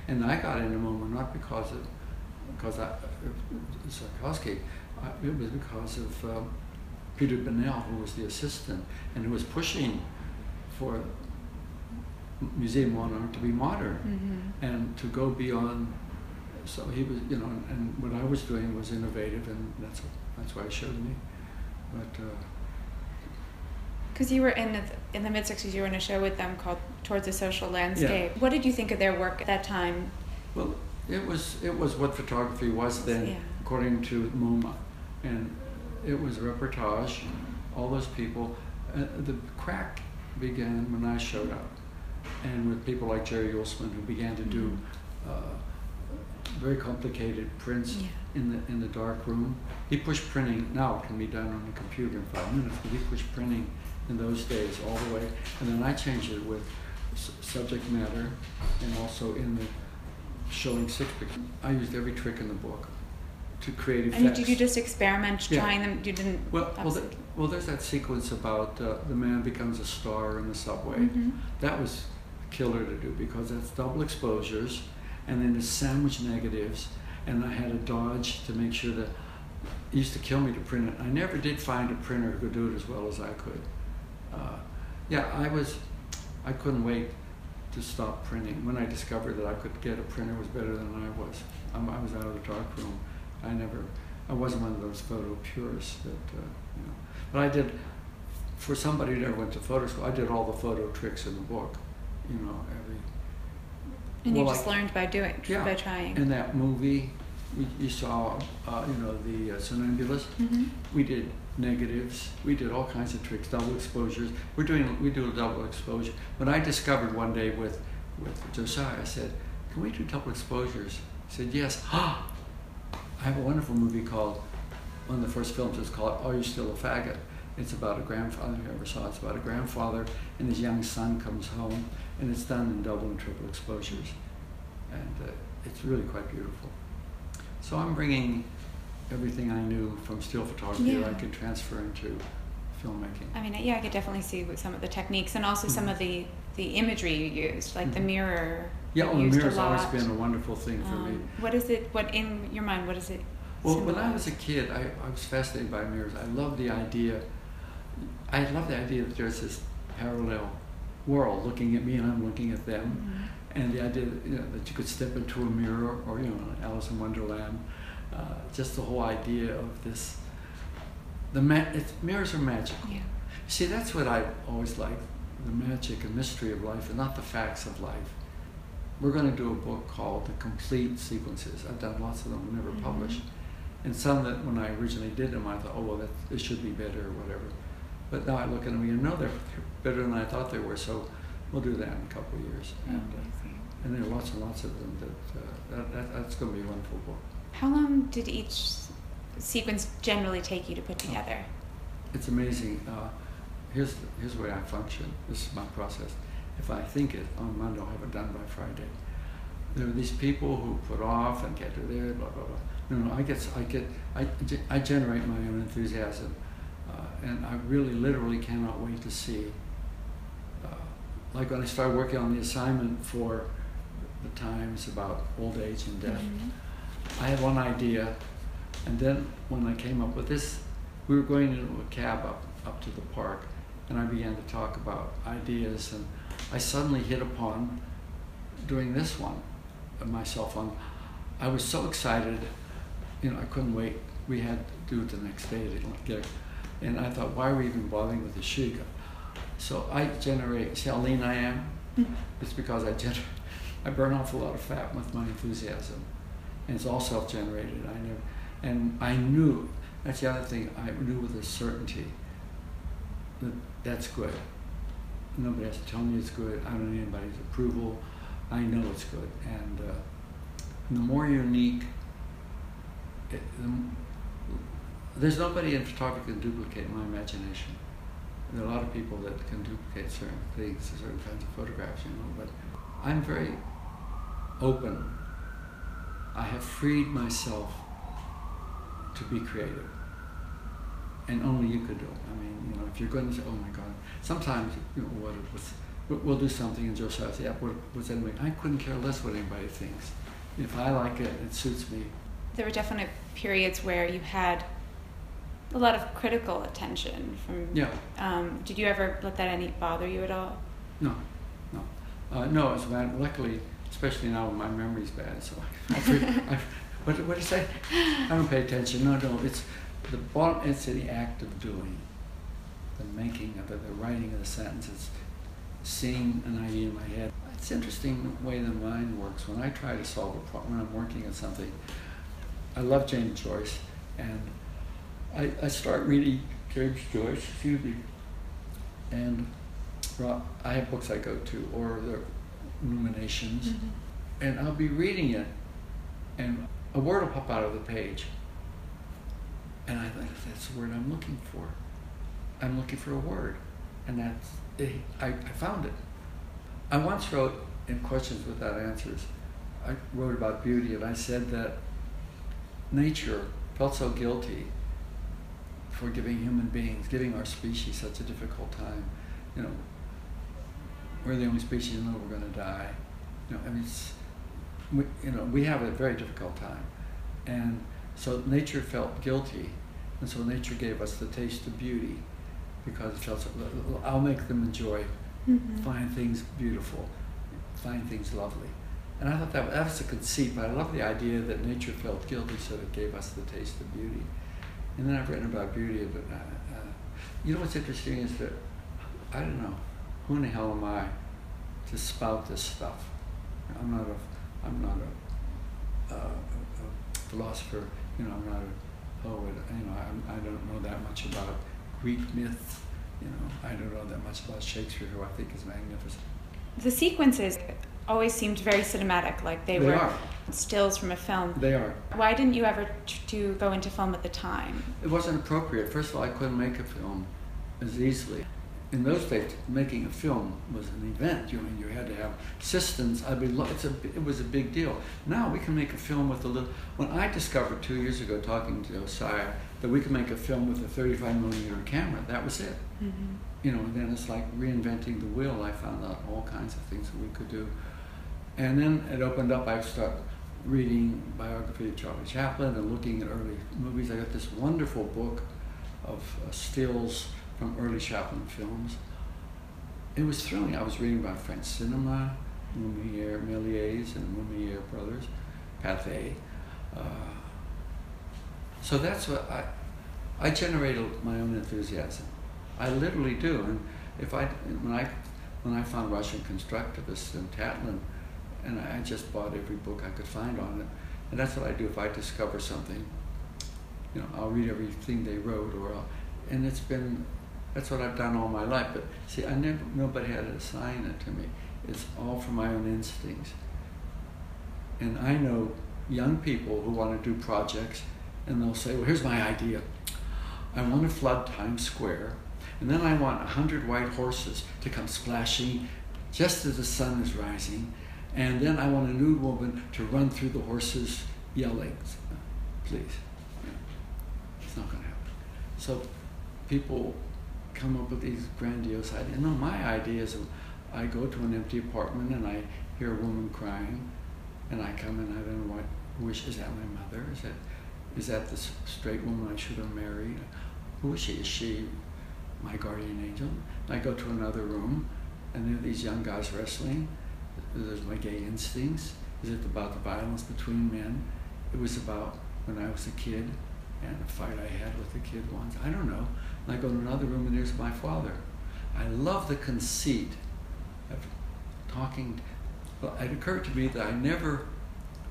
and I got into MoMA not because of, because I, Szarkowski, I, it was because of uh, Peter Bunnell, who was the assistant and who was pushing for Museum Art to be modern Mm-hmm. and to go beyond. So he was, you know, and what I was doing was innovative, and that's that's why he showed me. But uh, Because you were in the, in the mid '60s, you were in a show with them called Towards a Social Landscape. What did you think of their work at that time? well, it was it was what photography was then, Yeah. according to MoMA, and it was reportage. All those people. Uh, the crack began when I showed up, and with people like Jerry Uelsmann who began to do Mhm. uh, very complicated prints Yeah. in the in the dark room. He pushed printing. Now it can be done on the computer in five minutes, but he pushed printing in those days all the way. And then I changed it with s- subject matter, and also in the showing six pictures. I used every trick in the book to create effects. And did you just experiment Yeah. trying them? You didn't. well, well, obviously- th- well, there's that sequence about uh, the man becomes a star in the subway. Mhm. That was killer to do because that's double exposures, and then the sandwich negatives, and I had to dodge to make sure that it used to kill me to print it. I never did find a printer who could do it as well as I could. Uh, yeah, I was, I couldn't wait to stop printing. When I discovered that I could get a printer was better than I was. I'm, I was out of the dark room. I never, I wasn't one of those photo purists that, uh, you know. But I did, for somebody who never went to photo school, I did all the photo tricks in the book, you know, every. And you well, just like- learned by doing, Yeah. by trying. In that movie, we, you saw, uh, you know, the uh, Somnambulist. Mhm. We did negatives. We did all kinds of tricks, double exposures. We're doing we do a double exposure. When I discovered one day with with Josiah, I said, "Can we do double exposures?" He said, "Yes." I have a wonderful movie called one of the first films is called "Are You Still a Faggot?" It's about a grandfather. If you ever saw it, it's about a grandfather and his young son comes home, and it's done in double and triple exposures, and uh, it's really quite beautiful. So I'm bringing everything I knew from still photography that I Yeah. could transfer into filmmaking. I mean, yeah, I could definitely see with some of the techniques and also some Mhm. of the the imagery you used, like the Mhm. mirror. Yeah, well, the used a mirror's always been a wonderful thing for me. Um, What is it? What in your mind? What is it? Well, when I was a kid, I, I was fascinated by mirrors. I loved the idea. I love the idea that there's this parallel world looking at me and I'm looking at them, Mhm. and the idea that, you know, that you could step into a mirror or you know Alice in Wonderland. Uh, just the whole idea of this. The ma- it's, mirrors are magical. Yeah. See, that's what I always like the magic and mystery of life and not the facts of life. We're going to do a book called The Complete Sequences. I've done lots of them, never Mhm. published. And some that when I originally did them, I thought, oh, well, that, it should be better or whatever. But now I look at them and you know they're better than I thought they were, so we'll do that in a couple of years. Oh, And, uh, and there are lots and lots of them that, uh, that, that that's going to be a wonderful book. How long did each sequence generally take you to put together? it's amazing. Uh, here's here's the way I function. This is my process. If I think it on Monday, I'll have it done by Friday. There are these people who put off and get to there, blah blah blah. No, no, I get I get I, I generate my own enthusiasm, and I really literally cannot wait to see. Uh, like when I started working on the assignment for the Times about old age and death. Mhm. I had one idea, and then when I came up with this, we were going into a cab up, up to the park, and I began to talk about ideas, and I suddenly hit upon doing this one, uh, my cell. I was so excited, you know, I couldn't wait. We had to do it the next day to get. And I thought, why are we even bothering with the Shiga? So I generate, see how lean I am? Mhm. It's because I gener- I burn off a lot of fat with my enthusiasm, and it's all self-generated. I never, and I knew that's the other thing. I knew with a certainty that that's good. Nobody has to tell me it's good. I don't need anybody's approval. I know it's good, and, uh, the more unique, it, the, there's nobody in photography can duplicate my imagination. There are a lot of people that can duplicate certain things, certain kinds of photographs, you know, but I'm very open. I have freed myself to be creative. and only you could do it. I mean, you know, if you're going to say, oh my God, sometimes, you know, what it was, we'll do something and Joe says, yeah, what was anybody? I couldn't care less what anybody thinks. If I like it, it suits me. There were definite periods where you had a lot of critical attention from. Yeah. Um, did you ever let that any bother you at all? No, no, uh, no. It's bad. Luckily, especially now when my memory's bad, so I, I, I what what do you say? I don't pay attention. No, no. It's the bottom. It's the act of doing, the making of it, the writing of the sentences, seeing an idea in my head. It's interesting the way the mind works. When I try to solve a problem, when I'm working on something, I love James Joyce, and I, I start reading James Joyce, excuse me, and I have books I go to, or the Illuminations, mm-hmm. and I'll be reading it, and a word will pop out of the page, and I think that's the word I'm looking for. I'm looking for a word, and that's it. I, I found it. I once wrote in Questions Without Answers, I wrote about beauty, and I said that nature felt so guilty for giving human beings, giving our species such a difficult time. You know, we're the only species in the world we're going to die. You know, I mean, we, you know, we have a very difficult time, and so nature felt guilty, and so nature gave us the taste of beauty, because it felt. I'll make them enjoy, mm-hmm. find things beautiful, find things lovely. And I thought that, that was a conceit, but I love the idea that nature felt guilty, so it gave us the taste of beauty. And then I've written about beauty. But uh, uh, you know what's interesting is that I don't know who in the hell am I to spout this stuff. I'm not a I'm not a, uh, a philosopher. You know, I'm not a poet. You know, I'm, I don't know that much about Greek myths. You know, I don't know that much about Shakespeare, who I think is magnificent. The sequences always seemed very cinematic, like they, they were are. stills from a film. They are. Why didn't you ever to go into film at the time? It wasn't appropriate. First of all, I couldn't make a film as easily. In those days, making a film was an event. You know, you had to have systems. I mean, it's a, it was a big deal. Now we can make a film with a little. When I discovered two years ago, talking to Josiah, that we could make a film with a 35 millimeter camera, that was it. Mm-hmm. You know, and then it's like reinventing the wheel. I found out all kinds of things that we could do. And then it opened up. I started reading biography of Charlie Chaplin and looking at early movies. I got this wonderful book of uh, stills from early Chaplin films. It was thrilling. I was reading about French cinema, Lumiere, Méliès, and Lumiere brothers, Pathé. Uh, so that's what I, I generate my own enthusiasm. I literally do. And if I, when I, when I found Russian constructivists and Tatlin, and I just bought every book I could find on it. And that's what I do if I discover something. You know, I'll read everything they wrote, or I'll, and it's been that's what I've done all my life. But see, I never nobody had to assign it to me. It's all from my own instincts. And I know young people who want to do projects, and they'll say, "Well, here's my idea. I want to flood Times Square, and then I want a hundred white horses to come splashing just as the sun is rising." And then I want a nude woman to run through the horses yelling, please. It's not going to happen. So people come up with these grandiose ideas. No, my idea is I go to an empty apartment and I hear a woman crying, and I come and I don't know what, wish, is that my mother? Is that, is that the straight woman I should have married? Who is she? Is she my guardian angel? And I go to another room, and there are these young guys wrestling there's my gay instincts? Is it about the violence between men? It was about when I was a kid and a fight I had with a kid once. I don't know. And I go to another room and there's my father. I love the conceit of talking. Well, it occurred to me that I never,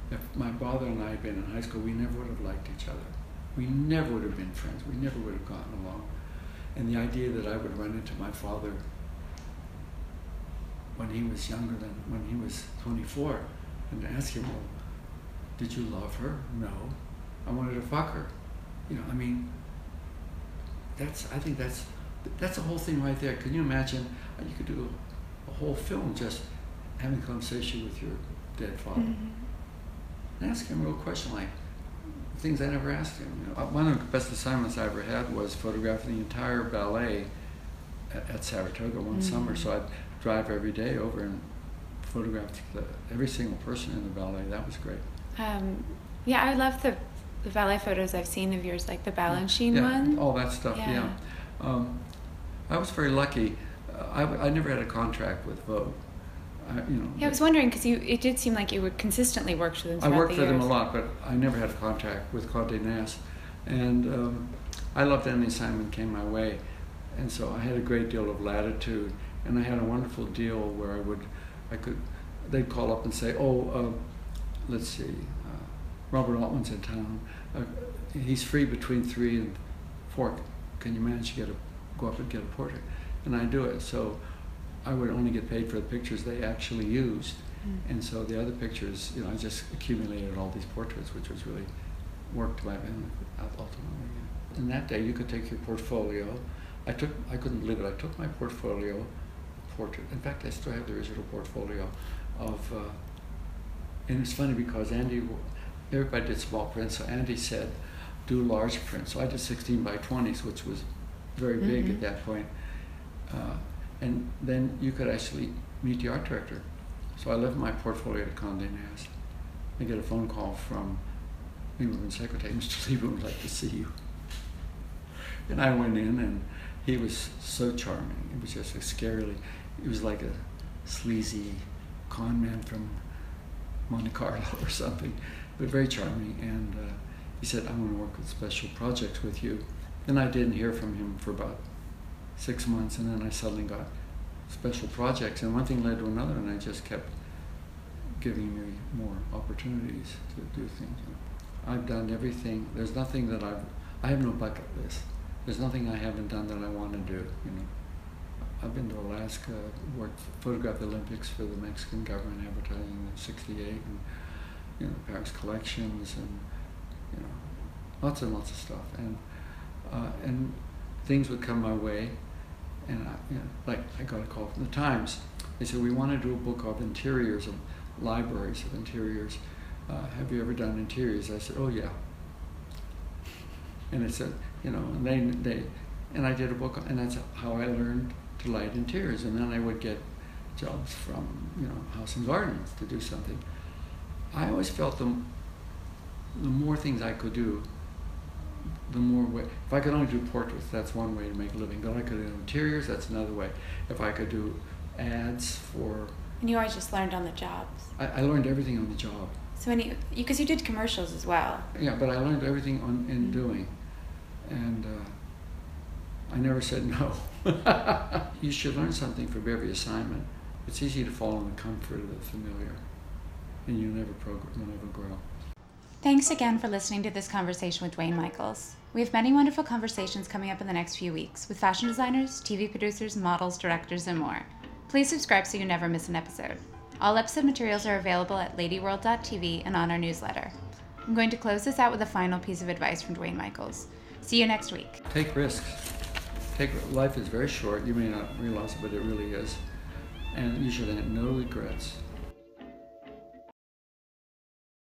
if my father and I had been in high school, we never would have liked each other. We never would have been friends. We never would have gotten along. And the idea that I would run into my father when he was younger than when he was 24 and ask him, well, did you love her? No. I wanted to fuck her. You know, I mean, that's, I think that's, that's a whole thing right there. Can you imagine, uh, you could do a, a whole film just having a conversation with your dead father. Mm-hmm. And ask him a real question like, things I never asked him. You know, one of the best assignments I ever had was photographing the entire ballet at, at Saratoga one Mm. summer. So I'd drive every day over and photograph the, every single person in the ballet. That was great. Um, yeah, I love the the ballet photos I've seen of yours, like the Balanchine yeah, one. all that stuff. Yeah. Yeah. Um, I was very lucky. Uh, I, I never had a contract with Vogue. I, you know, Yeah, I was wondering because you it did seem like you would consistently work with them. I worked the for them a lot, but I never had a contract with Condé Nast, and um, I loved any assignment came my way, and so I had a great deal of latitude, and I had a wonderful deal where I would, I could, they'd call up and say, oh, uh, let's see, uh, Robert Altman's in town, uh, he's free between three and four. Can you manage to get a, go up and get a portrait? And I do it. So I would only get paid for the pictures they actually used. Mm. And so the other pictures, you know, I just accumulated all these portraits, which was really worked to my benefit ultimately. And that day, you could take your portfolio. I took, I couldn't believe it. I took my portfolio portrait. In fact, I still have the original portfolio of. Uh, and it's funny because Andy, everybody did small prints, so Andy said, do large prints. So I did 16 by 20s, which was very big Mhm. at that point. Uh, and then you could actually meet the art director. So I left my portfolio at Condé Nast. I get a phone call from England's secretary, Mr. Liberman would like to see you. And I went in, and he was so charming. It was just a scarily, he was like a sleazy con man from Monte Carlo or something, but very charming. And uh, he said, I want to work with special projects with you. Then I didn't hear from him for about six months, and then I suddenly got special projects, and one thing led to another, and I just kept giving me more opportunities to do things. I've done everything. There's nothing that I've. I have no bucket list. There's nothing I haven't done that I want to do. You know, I've been to Alaska, worked, photographed the Olympics for the Mexican government, advertising in '68, and you know, Paris collections, and you know, lots and lots of stuff. And uh, and things would come my way, and I, you know, like I got a call from the Times. They said we want to do a book of interiors of libraries of interiors. Uh, have you ever done interiors? I said, oh yeah. And it said, you know, and they they, and I did a book, and that's how I learned to light interiors. And then I would get jobs from you know House and Gardens to do something. I always felt the the more things I could do, the more way. If I could only do portraits, that's one way to make a living. But I could do interiors, that's another way. If I could do ads for, And you always just learned on the jobs. I, I learned everything on the job. So when you, because you, did commercials as well. Yeah, but I learned everything on in Mhm. doing, and uh, I never said no. you should learn something from every assignment. It's easy to fall in the comfort of the familiar, and you'll never progress, you never grow. Thanks again for listening to this conversation with Duane Michals. We have many wonderful conversations coming up in the next few weeks with fashion designers, TV producers, models, directors, and more. Please subscribe so you never miss an episode. All episode materials are available at ladyworld.tv and on our newsletter. I'm going to close this out with a final piece of advice from Duane Michals. See you next week. Take risks. Take life is very short. You may not realize it, but it really is, and you should have no regrets.